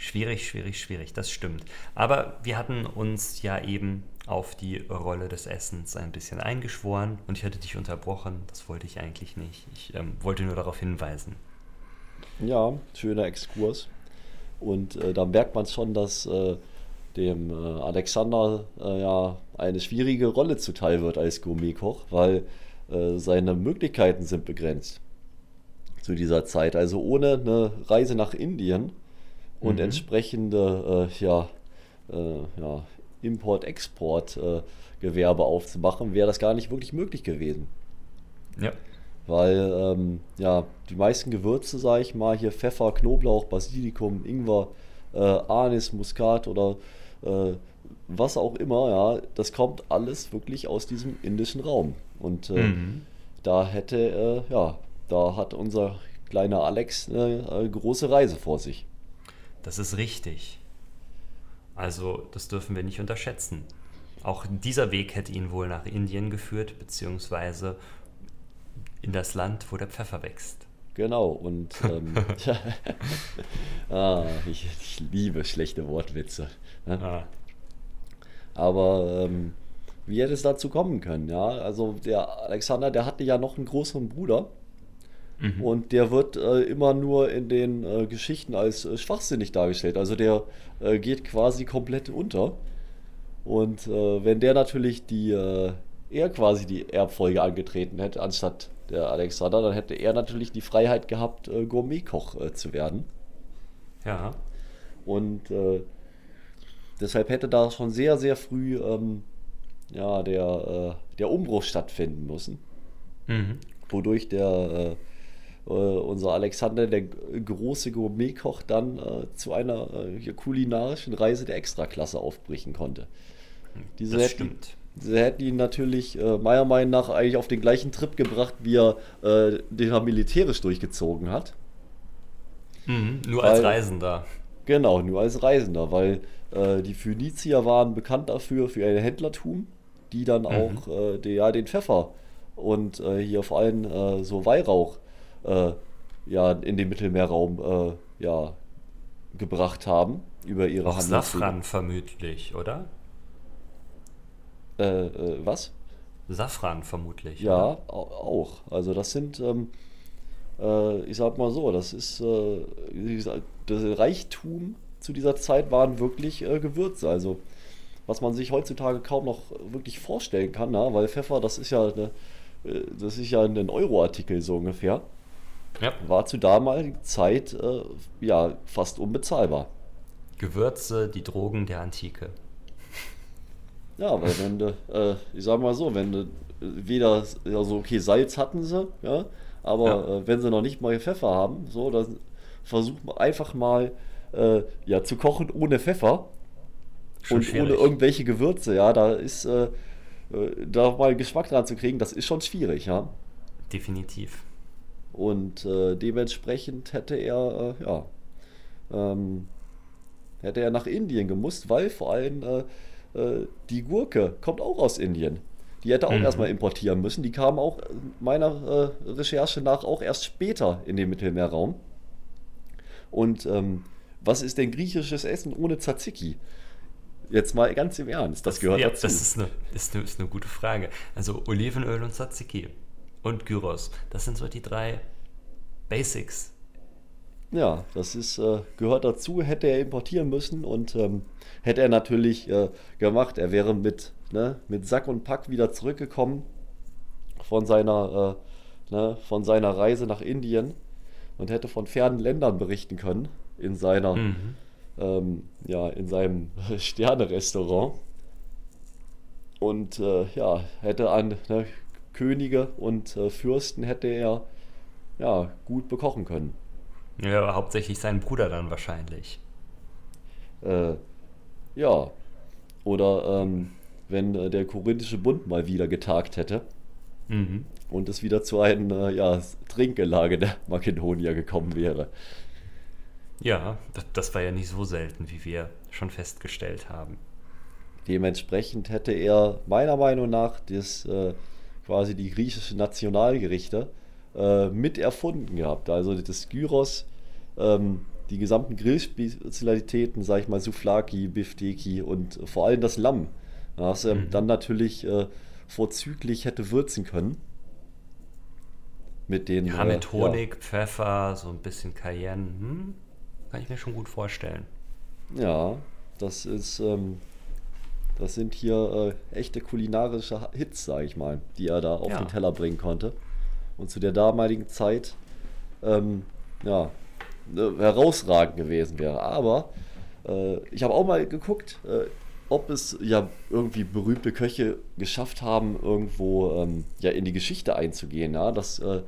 Schwierig, schwierig, schwierig, das stimmt. Aber wir hatten uns ja eben auf die Rolle des Essens ein bisschen eingeschworen und ich hatte dich unterbrochen. Das wollte ich eigentlich nicht. Ich ähm, wollte nur darauf hinweisen.
Ja, schöner Exkurs. Und äh, da merkt man schon, dass äh, dem äh, Alexander äh, ja eine schwierige Rolle zuteil wird als Gourmetkoch, weil äh, seine Möglichkeiten sind begrenzt zu dieser Zeit. Also ohne eine Reise nach Indien und mhm. entsprechende äh, ja, äh, ja, Import-Export-Gewerbe aufzumachen, wäre das gar nicht wirklich möglich gewesen.
Ja.
weil ähm, ja, die meisten Gewürze, sage ich mal, hier Pfeffer, Knoblauch, Basilikum, Ingwer, äh, Anis, Muskat oder äh, was auch immer, ja, das kommt alles wirklich aus diesem indischen Raum. Und äh, mhm. da hätte, äh, ja, da hat unser kleiner Alex eine, eine große Reise vor sich.
Das ist richtig. Also, das dürfen wir nicht unterschätzen. Auch dieser Weg hätte ihn wohl nach Indien geführt, beziehungsweise in das Land, wo der Pfeffer wächst.
Genau, und ähm, ah, ich, ich, liebe schlechte Wortwitze. Ne? Ah. Aber ähm, wie hätte es dazu kommen können? Ja, also der Alexander, der hatte ja noch einen größeren Bruder. Mhm. Und der wird äh, immer nur in den äh, Geschichten als äh, schwachsinnig dargestellt. Also der äh, geht quasi komplett unter. Und äh, wenn der natürlich die, äh, er quasi die Erbfolge angetreten hätte, anstatt der Alexander, dann hätte er natürlich die Freiheit gehabt, Gourmetkoch zu werden.
Ja.
Und deshalb hätte da schon sehr, sehr früh ähm, ja, der, der Umbruch stattfinden müssen. Mhm. Wodurch der äh, unser Alexander, der große Gourmetkoch, dann äh, zu einer äh, kulinarischen Reise der Extraklasse aufbrechen konnte.
Diese das hätten, stimmt.
Sie hätten ihn natürlich äh, meiner Meinung nach eigentlich auf den gleichen Trip gebracht, wie er äh, den er militärisch durchgezogen hat.
Mhm, nur weil, als Reisender.
Genau, nur als Reisender, weil die Phönizier waren bekannt dafür, für ihr Händlertum, die dann mhm. auch die, ja, den Pfeffer und äh, hier vor allem äh, so Weihrauch äh, ja, in den Mittelmeerraum äh, ja, gebracht haben über ihre
Auch Safran vermutlich, oder?
Äh, äh, was?
Safran vermutlich.
Ja, oder? auch. Also das sind, ähm, äh, ich sag mal so, das ist äh, das Reichtum zu dieser Zeit waren wirklich äh, Gewürze. Also was man sich heutzutage kaum noch wirklich vorstellen kann, na? weil Pfeffer, das ist ja eine, äh, das ist ja ein Euro-Artikel so ungefähr ja. war zu damaliger Zeit äh, ja fast unbezahlbar.
Gewürze, die Drogen der Antike.
Ja, weil wenn du, äh, ich sag mal so, wenn du weder, also okay, Salz hatten sie, ja, aber ja. Äh, wenn sie noch nicht mal Pfeffer haben, so, dann versuch einfach mal äh, ja, zu kochen ohne Pfeffer schon und schwierig. ohne irgendwelche Gewürze, ja, da ist äh, äh, da mal Geschmack dran zu kriegen, das ist schon schwierig, ja.
Definitiv.
Und äh, dementsprechend hätte er, äh, ja, ähm, hätte er nach Indien gemusst, weil vor allem äh, äh die Gurke kommt auch aus Indien. Die hätte auch mhm. erstmal importieren müssen. Die kam auch meiner äh, Recherche nach auch erst später in den Mittelmeerraum. Und ähm, was ist denn griechisches Essen ohne Tzatziki? Jetzt mal ganz im Ernst, das, das gehört ja, dazu.
Das ist eine, ist, eine, ist eine gute Frage. Also Olivenöl und Tzatziki und Gyros. Das sind so die drei Basics.
Ja, das ist, äh, gehört dazu, hätte er importieren müssen und ähm, hätte er natürlich äh, gemacht. Er wäre mit, ne, mit Sack und Pack wieder zurückgekommen von seiner, äh, ne, von seiner Reise nach Indien und hätte von fernen Ländern berichten können in seiner, mhm. ähm, ja, in seinem Sterne-Restaurant. Und äh, ja, hätte an ne, Könige und äh, Fürsten hätte er ja, gut bekochen können.
Ja, hauptsächlich seinen Bruder dann wahrscheinlich.
Äh, ja. Oder ähm, wenn äh, der Korinthische Bund mal wieder getagt hätte mhm. und es wieder zu einem äh, ja, Trinkgelage der Makedonier gekommen wäre.
Ja, das, das war ja nicht so selten, wie wir schon festgestellt haben.
Dementsprechend hätte er meiner Meinung nach das äh, quasi die griechischen Nationalgerichte äh, mit erfunden gehabt. Also das Gyros, ähm, die gesamten Grillspezialitäten, sag ich mal, Souflaki, Bifteki und vor allem das Lamm, was er mhm. dann natürlich äh, vorzüglich hätte würzen können. Mit den.
Ja, mit äh, Honig, ja. Pfeffer, so ein bisschen Cayenne. Hm? Kann ich mir schon gut vorstellen.
Ja, das ist. Ähm, das sind hier äh, echte kulinarische Hits, sage ich mal, die er da auf ja. den Teller bringen konnte. Und zu der damaligen Zeit ähm, ja, äh, herausragend gewesen wäre. Aber äh, ich habe auch mal geguckt, äh, ob es ja irgendwie berühmte Köche geschafft haben, irgendwo ähm, ja in die Geschichte einzugehen, ja, dass äh,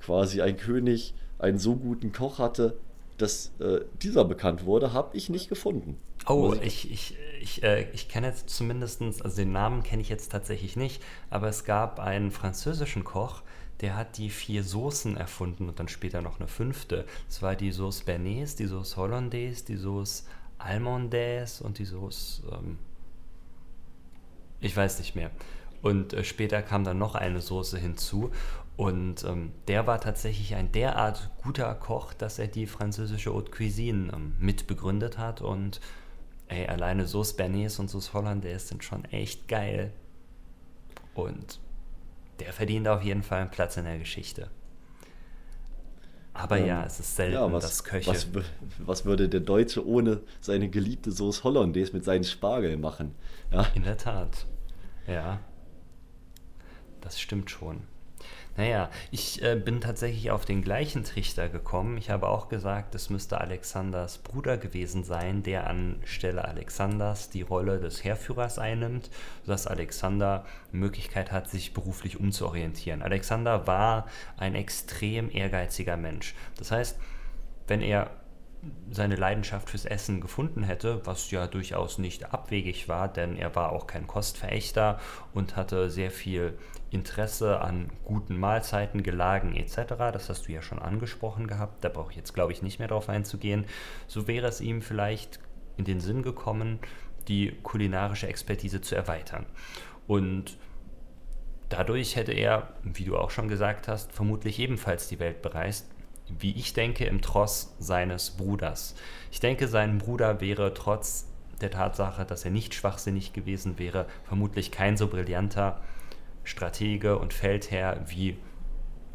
quasi ein König einen so guten Koch hatte, dass äh, dieser bekannt wurde, habe ich nicht gefunden.
Oh, ich, ich, ich, äh, ich kenne jetzt zumindest, also den Namen kenne ich jetzt tatsächlich nicht, aber es gab einen französischen Koch, der hat die vier Soßen erfunden und dann später noch eine fünfte. Das war die Sauce Bernays, die Sauce Hollandaise, die Sauce Almondaise und die Sauce, ähm, ich weiß nicht mehr. Und äh, später kam dann noch eine Soße hinzu. Und ähm, der war tatsächlich ein derart guter Koch, dass er die französische Haute Cuisine ähm, mitbegründet hat. Und ey, alleine Sauce Bernays und Sauce Hollandaise sind schon echt geil. Und der verdient auf jeden Fall einen Platz in der Geschichte. Aber ähm, ja, es ist selten, ja, was, dass Köche.
Was, was, würde der Deutsche ohne seine geliebte Sauce Hollandaise mit seinen Spargel machen?
Ja. In der Tat. Ja. Das stimmt schon. Naja, ich äh, bin tatsächlich auf den gleichen Trichter gekommen. Ich habe auch gesagt, es müsste Alexanders Bruder gewesen sein, der anstelle Alexanders die Rolle des Heerführers einnimmt, sodass Alexander Möglichkeit hat, sich beruflich umzuorientieren. Alexander war ein extrem ehrgeiziger Mensch. Das heißt, wenn er seine Leidenschaft fürs Essen gefunden hätte, was ja durchaus nicht abwegig war, denn er war auch kein Kostverächter und hatte sehr viel Interesse an guten Mahlzeiten, Gelagen etc. Das hast du ja schon angesprochen gehabt, da brauche ich jetzt glaube ich nicht mehr drauf einzugehen. So wäre es ihm vielleicht in den Sinn gekommen, die kulinarische Expertise zu erweitern. Und dadurch hätte er, wie du auch schon gesagt hast, vermutlich ebenfalls die Welt bereist, wie ich denke, im Tross seines Bruders. Ich denke, sein Bruder wäre trotz der Tatsache, dass er nicht schwachsinnig gewesen wäre, vermutlich kein so brillanter Stratege und Feldherr wie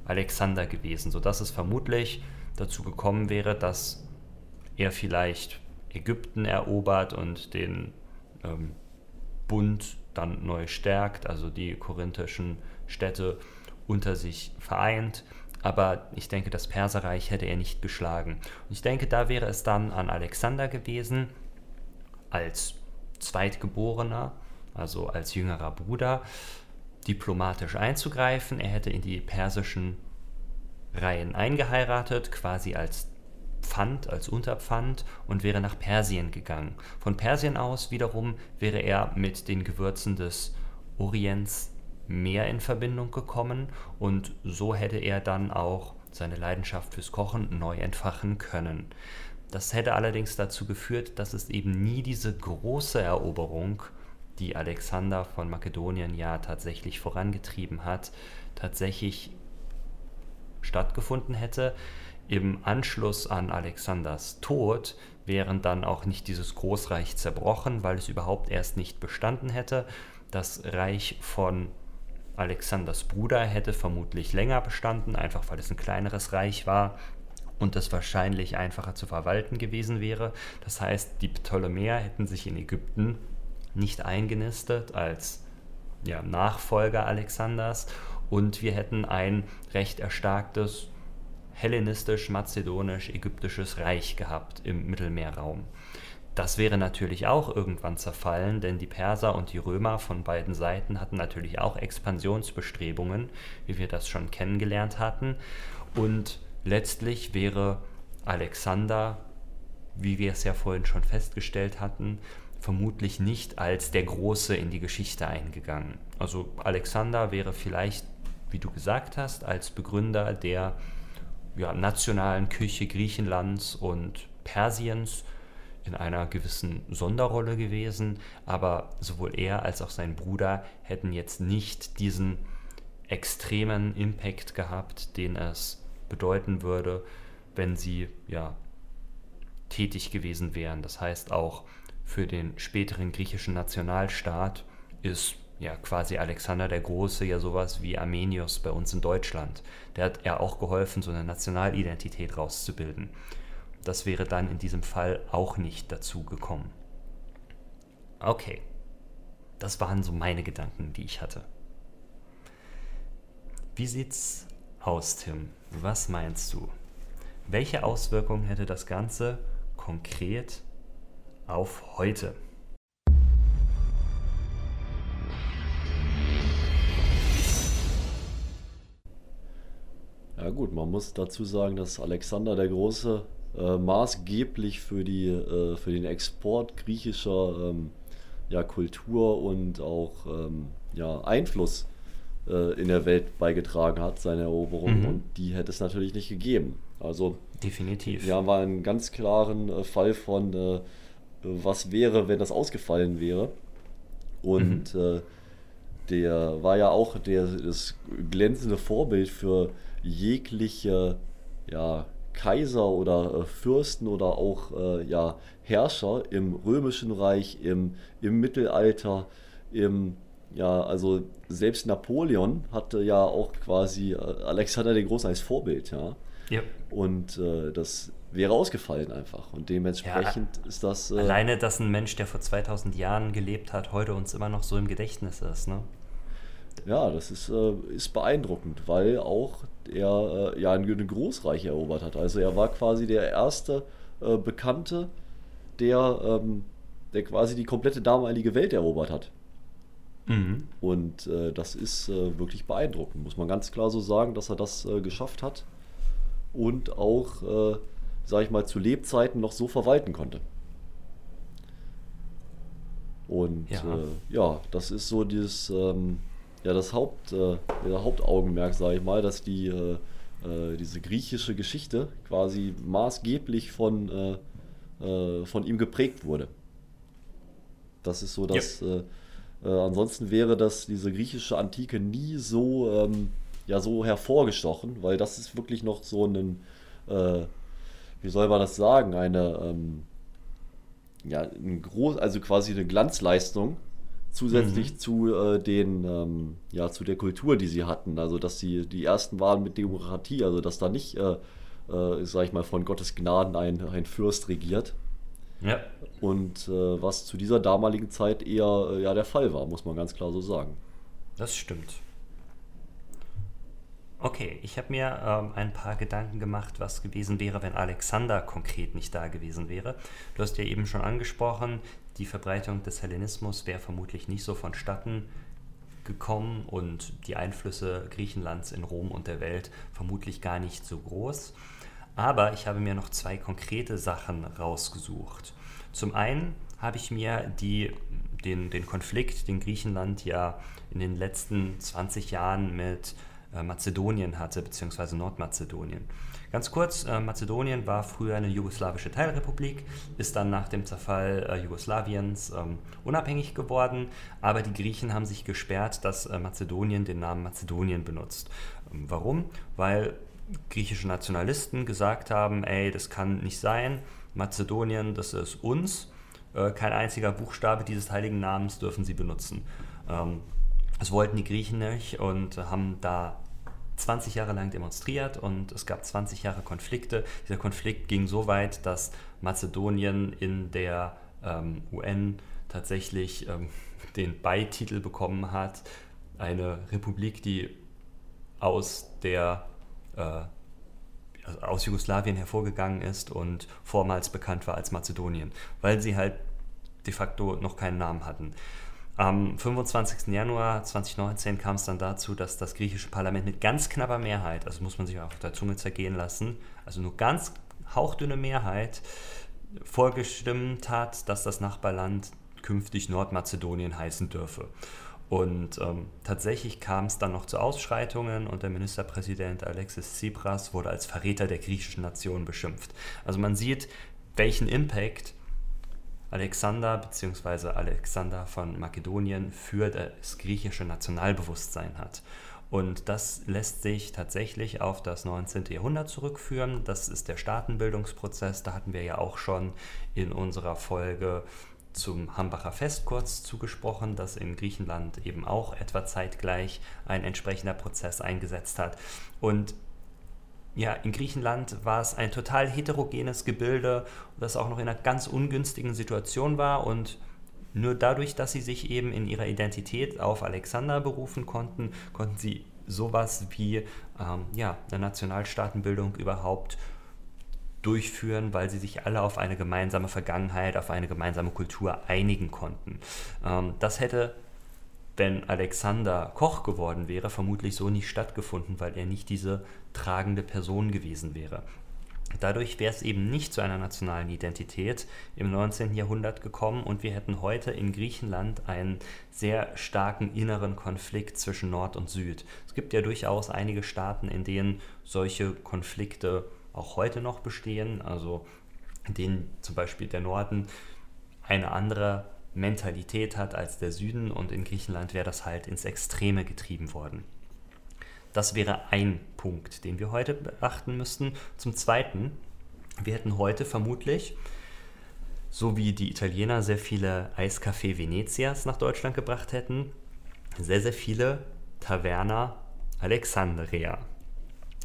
Alexander gewesen, sodass es vermutlich dazu gekommen wäre, dass er vielleicht Ägypten erobert und den ähm, Bund dann neu stärkt, also die korinthischen Städte unter sich vereint aber ich denke, das Perserreich hätte er nicht geschlagen. Und ich denke, da wäre es dann an Alexander gewesen, als Zweitgeborener, also als jüngerer Bruder, diplomatisch einzugreifen. Er hätte in die persischen Reihen eingeheiratet, quasi als Pfand, als Unterpfand und wäre nach Persien gegangen. Von Persien aus wiederum wäre er mit den Gewürzen des Orients mehr in Verbindung gekommen und so hätte er dann auch seine Leidenschaft fürs Kochen neu entfachen können. Das hätte allerdings dazu geführt, dass es eben nie diese große Eroberung, die Alexander von Makedonien ja tatsächlich vorangetrieben hat, tatsächlich stattgefunden hätte. Im Anschluss an Alexanders Tod wären dann auch nicht dieses Großreich zerbrochen, weil es überhaupt erst nicht bestanden hätte. Das Reich von Alexanders Bruder hätte vermutlich länger bestanden, einfach weil es ein kleineres Reich war und das wahrscheinlich einfacher zu verwalten gewesen wäre. Das heißt, die Ptolemäer hätten sich in Ägypten nicht eingenistet als ja, Nachfolger Alexanders und wir hätten ein recht erstarktes hellenistisch-mazedonisch-ägyptisches Reich gehabt im Mittelmeerraum. Das wäre natürlich auch irgendwann zerfallen, denn die Perser und die Römer von beiden Seiten hatten natürlich auch Expansionsbestrebungen, wie wir das schon kennengelernt hatten. Und letztlich wäre Alexander, wie wir es ja vorhin schon festgestellt hatten, vermutlich nicht als der Große in die Geschichte eingegangen. Also Alexander wäre vielleicht, wie du gesagt hast, als Begründer der ja, nationalen Küche Griechenlands und Persiens in einer gewissen Sonderrolle gewesen, aber sowohl er als auch sein Bruder hätten jetzt nicht diesen extremen Impact gehabt, den es bedeuten würde, wenn sie ja tätig gewesen wären. Das heißt auch für den späteren griechischen Nationalstaat ist ja quasi Alexander der Große ja sowas wie Armenius bei uns in Deutschland. Der hat ja auch geholfen, so eine Nationalidentität rauszubilden. Das wäre dann in diesem Fall auch nicht dazu gekommen. Okay, das waren so meine Gedanken, die ich hatte. Wie sieht's aus, Tim? Was meinst du? Welche Auswirkungen hätte das Ganze konkret auf heute?
Ja gut, man muss dazu sagen, dass Alexander der Große äh, maßgeblich für, die, äh, für den Export griechischer ähm, ja, Kultur und auch ähm, ja, Einfluss äh, in der Welt beigetragen hat, seine Eroberung. Mhm. Und die hätte es natürlich nicht gegeben. Also
definitiv.
Wir haben einen ganz klaren äh, Fall von, äh, was wäre, wenn das ausgefallen wäre. Und mhm. Der war ja auch der, das glänzende Vorbild für jegliche ja, Kaiser oder äh, Fürsten oder auch äh, ja, Herrscher im Römischen Reich, im, im Mittelalter, im ja, also selbst Napoleon hatte ja auch quasi äh, Alexander den Großen als Vorbild, ja.
ja.
Und äh, das wäre ausgefallen einfach. Und dementsprechend ja, ist das.
Äh, alleine, dass ein Mensch, der vor 2000 Jahren gelebt hat, heute uns immer noch so im Gedächtnis ist, ne?
Ja, das ist, äh, ist beeindruckend, weil auch er äh, ja ein, ein Großreich erobert hat. Also er war quasi der erste äh, Bekannte, der, ähm, der quasi die komplette damalige Welt erobert hat. Mhm. Und äh, das ist äh, wirklich beeindruckend, muss man ganz klar so sagen, dass er das äh, geschafft hat und auch, äh, sage ich mal, zu Lebzeiten noch so verwalten konnte. Und ja, ja das ist so dieses, ähm, ja, das Haupt, äh, der Hauptaugenmerk, sage ich mal, dass die, äh, äh, diese griechische Geschichte quasi maßgeblich von, äh, äh, von ihm geprägt wurde. Das ist so, dass ja. ansonsten wäre das diese griechische Antike nie so, ähm, ja, so hervorgestochen, weil das ist wirklich noch so ein, wie soll man das sagen, eine, ähm, ja, ein groß, also quasi eine Glanzleistung zusätzlich mhm. zu äh, den ähm, ja zu der Kultur, die sie hatten. Also dass sie die ersten waren mit Demokratie, also dass da nicht, äh, äh, sag ich mal, von Gottes Gnaden ein, ein Fürst regiert.
Ja.
Und äh, was zu dieser damaligen Zeit eher äh, ja der Fall war, muss man ganz klar so sagen.
Das stimmt. Okay, ich habe mir ähm, ein paar Gedanken gemacht, was gewesen wäre, wenn Alexander konkret nicht da gewesen wäre. Du hast ja eben schon angesprochen, die Verbreitung des Hellenismus wäre vermutlich nicht so vonstatten gekommen und die Einflüsse Griechenlands in Rom und der Welt vermutlich gar nicht so groß. Aber ich habe mir noch zwei konkrete Sachen rausgesucht. Zum einen habe ich mir die, den, den Konflikt, den Griechenland ja in den letzten 20 Jahren mit äh, Mazedonien hatte, beziehungsweise Nordmazedonien. Ganz kurz, äh, Mazedonien war früher eine jugoslawische Teilrepublik, ist dann nach dem Zerfall äh, Jugoslawiens ähm, unabhängig geworden, aber die Griechen haben sich gesperrt, dass äh, Mazedonien den Namen Mazedonien benutzt. Ähm, warum? Weil griechische Nationalisten gesagt haben, ey, das kann nicht sein, Mazedonien, das ist uns, äh, kein einziger Buchstabe dieses heiligen Namens dürfen sie benutzen. Ähm, das wollten die Griechen nicht und haben da 20 Jahre lang demonstriert und es gab 20 Jahre Konflikte. Dieser Konflikt ging so weit, dass Mazedonien in der ähm, UN tatsächlich ähm, den Beititel bekommen hat, eine Republik, die aus der äh, aus Jugoslawien hervorgegangen ist und vormals bekannt war als Mazedonien, weil sie halt de facto noch keinen Namen hatten. Am 25. Januar 2019 kam es dann dazu, dass das griechische Parlament mit ganz knapper Mehrheit, also muss man sich auch auf der Zunge zergehen lassen, also nur ganz hauchdünne Mehrheit, vorgestimmt hat, dass das Nachbarland künftig Nordmazedonien heißen dürfe. Und ähm, tatsächlich kam es dann noch zu Ausschreitungen und der Ministerpräsident Alexis Tsipras wurde als Verräter der griechischen Nation beschimpft. Also man sieht, welchen Impact Alexander bzw. Alexander von Makedonien für das griechische Nationalbewusstsein hat. Und das lässt sich tatsächlich auf das 19. Jahrhundert zurückführen. Das ist der Staatenbildungsprozess. Da hatten wir ja auch schon in unserer Folge zum Hambacher Fest kurz zugesprochen, dass in Griechenland eben auch etwa zeitgleich ein entsprechender Prozess eingesetzt hat. Und ja, in Griechenland war es ein total heterogenes Gebilde, das auch noch in einer ganz ungünstigen Situation war und nur dadurch, dass sie sich eben in ihrer Identität auf Alexander berufen konnten, konnten sie sowas wie ähm, ja, eine Nationalstaatenbildung überhaupt durchführen, weil sie sich alle auf eine gemeinsame Vergangenheit, auf eine gemeinsame Kultur einigen konnten. Ähm, das hätte wenn Alexander Koch geworden wäre, vermutlich so nicht stattgefunden, weil er nicht diese tragende Person gewesen wäre. Dadurch wäre es eben nicht zu einer nationalen Identität im 19. Jahrhundert gekommen und wir hätten heute in Griechenland einen sehr starken inneren Konflikt zwischen Nord und Süd. Es gibt ja durchaus einige Staaten, in denen solche Konflikte auch heute noch bestehen, also in denen zum Beispiel der Norden eine andere Mentalität hat als der Süden und in Griechenland wäre das halt ins Extreme getrieben worden. Das wäre ein Punkt, den wir heute beachten müssten. Zum Zweiten, wir hätten heute vermutlich, so wie die Italiener sehr viele Eiscafé Venezias nach Deutschland gebracht hätten, sehr, sehr viele Taverna Alexandria.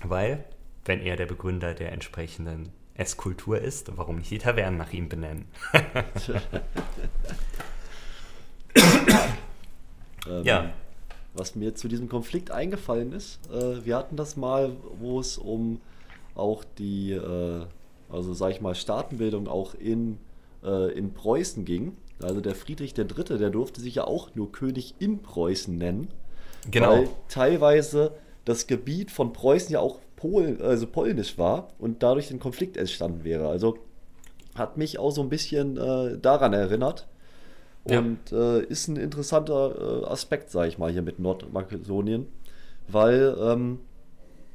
Weil, wenn er der Begründer der entsprechenden Esskultur ist, warum nicht die Tavernen nach ihm benennen?
ähm, ja. Was mir zu diesem Konflikt eingefallen ist, äh, wir hatten das mal, wo es um auch die, äh, also sag ich mal, Staatenbildung auch in, äh, in Preußen ging. Also der Friedrich III., der durfte sich ja auch nur König in Preußen nennen. Genau. Weil teilweise das Gebiet von Preußen ja auch Pol, also polnisch war und dadurch ein Konflikt entstanden wäre. Also hat mich auch so ein bisschen äh, daran erinnert. Und ja. äh, ist ein interessanter äh, Aspekt, sage ich mal, hier mit Nordmakedonien, weil ähm,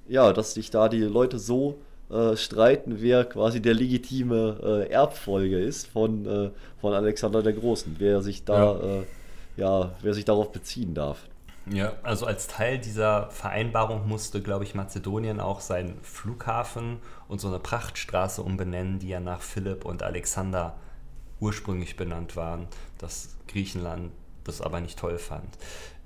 ja, dass sich da die Leute so äh, streiten, wer quasi der legitime äh, Erbfolge ist von, äh, von Alexander der Großen, wer sich da ja. ja, wer sich darauf beziehen darf.
Ja, also als Teil dieser Vereinbarung musste, glaube ich, Mazedonien auch seinen Flughafen und so eine Prachtstraße umbenennen, die ja nach Philipp und Alexander ursprünglich benannt waren, dass Griechenland das aber nicht toll fand.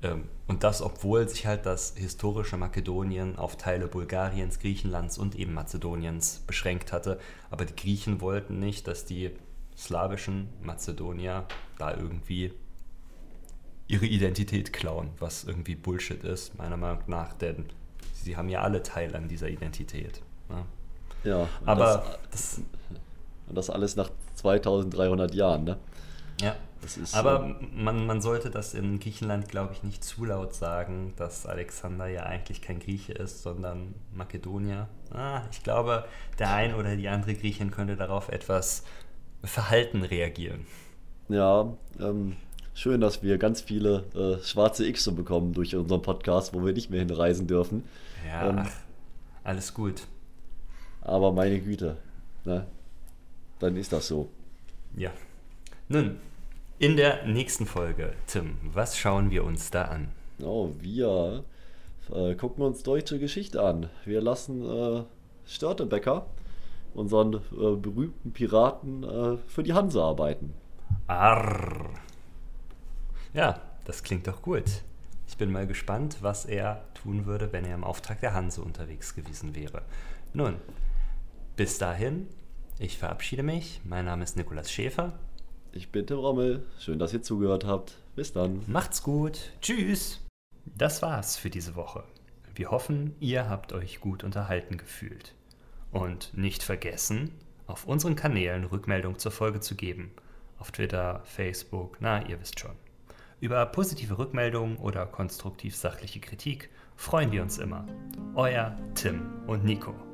Ähm, und das, obwohl sich halt das historische Makedonien auf Teile Bulgariens, Griechenlands und eben Mazedoniens beschränkt hatte. Aber die Griechen wollten nicht, dass die slawischen Mazedonier da irgendwie ihre Identität klauen, was irgendwie Bullshit ist, meiner Meinung nach, denn sie haben ja alle Teil an dieser Identität. Ne?
Ja, aber das, das, das, alles nach 2300 Jahren, ne?
Ja, ist, aber man, man sollte das in Griechenland, glaube ich, nicht zu laut sagen, dass Alexander ja eigentlich kein Grieche ist, sondern Makedonier. Ah, ich glaube, der ein oder die andere Griechin könnte darauf etwas verhalten reagieren.
Ja, ähm, schön, dass wir ganz viele äh, schwarze X bekommen durch unseren Podcast, wo wir nicht mehr hinreisen dürfen.
Ja, ähm, alles gut.
Aber meine Güte, ne? dann ist das so.
Ja. Nun, in der nächsten Folge, Tim, was schauen wir uns da an?
Oh, wir äh, gucken uns deutsche Geschichte an. Wir lassen äh, Störtebecker, unseren äh, berühmten Piraten, äh, für die Hanse arbeiten.
Arr. Ja, das klingt doch gut. Ich bin mal gespannt, was er tun würde, wenn er im Auftrag der Hanse unterwegs gewesen wäre. Nun, bis dahin, ich verabschiede mich. Mein Name ist Nikolas Schäfer.
Ich bin Tim Rommel. Schön, dass ihr zugehört habt. Bis dann.
Macht's gut. Tschüss. Das war's für diese Woche. Wir hoffen, ihr habt euch gut unterhalten gefühlt. Und nicht vergessen, auf unseren Kanälen Rückmeldung zur Folge zu geben. Auf Twitter, Facebook, na, ihr wisst schon. Über positive Rückmeldungen oder konstruktiv sachliche Kritik freuen wir uns immer. Euer Tim und Nico.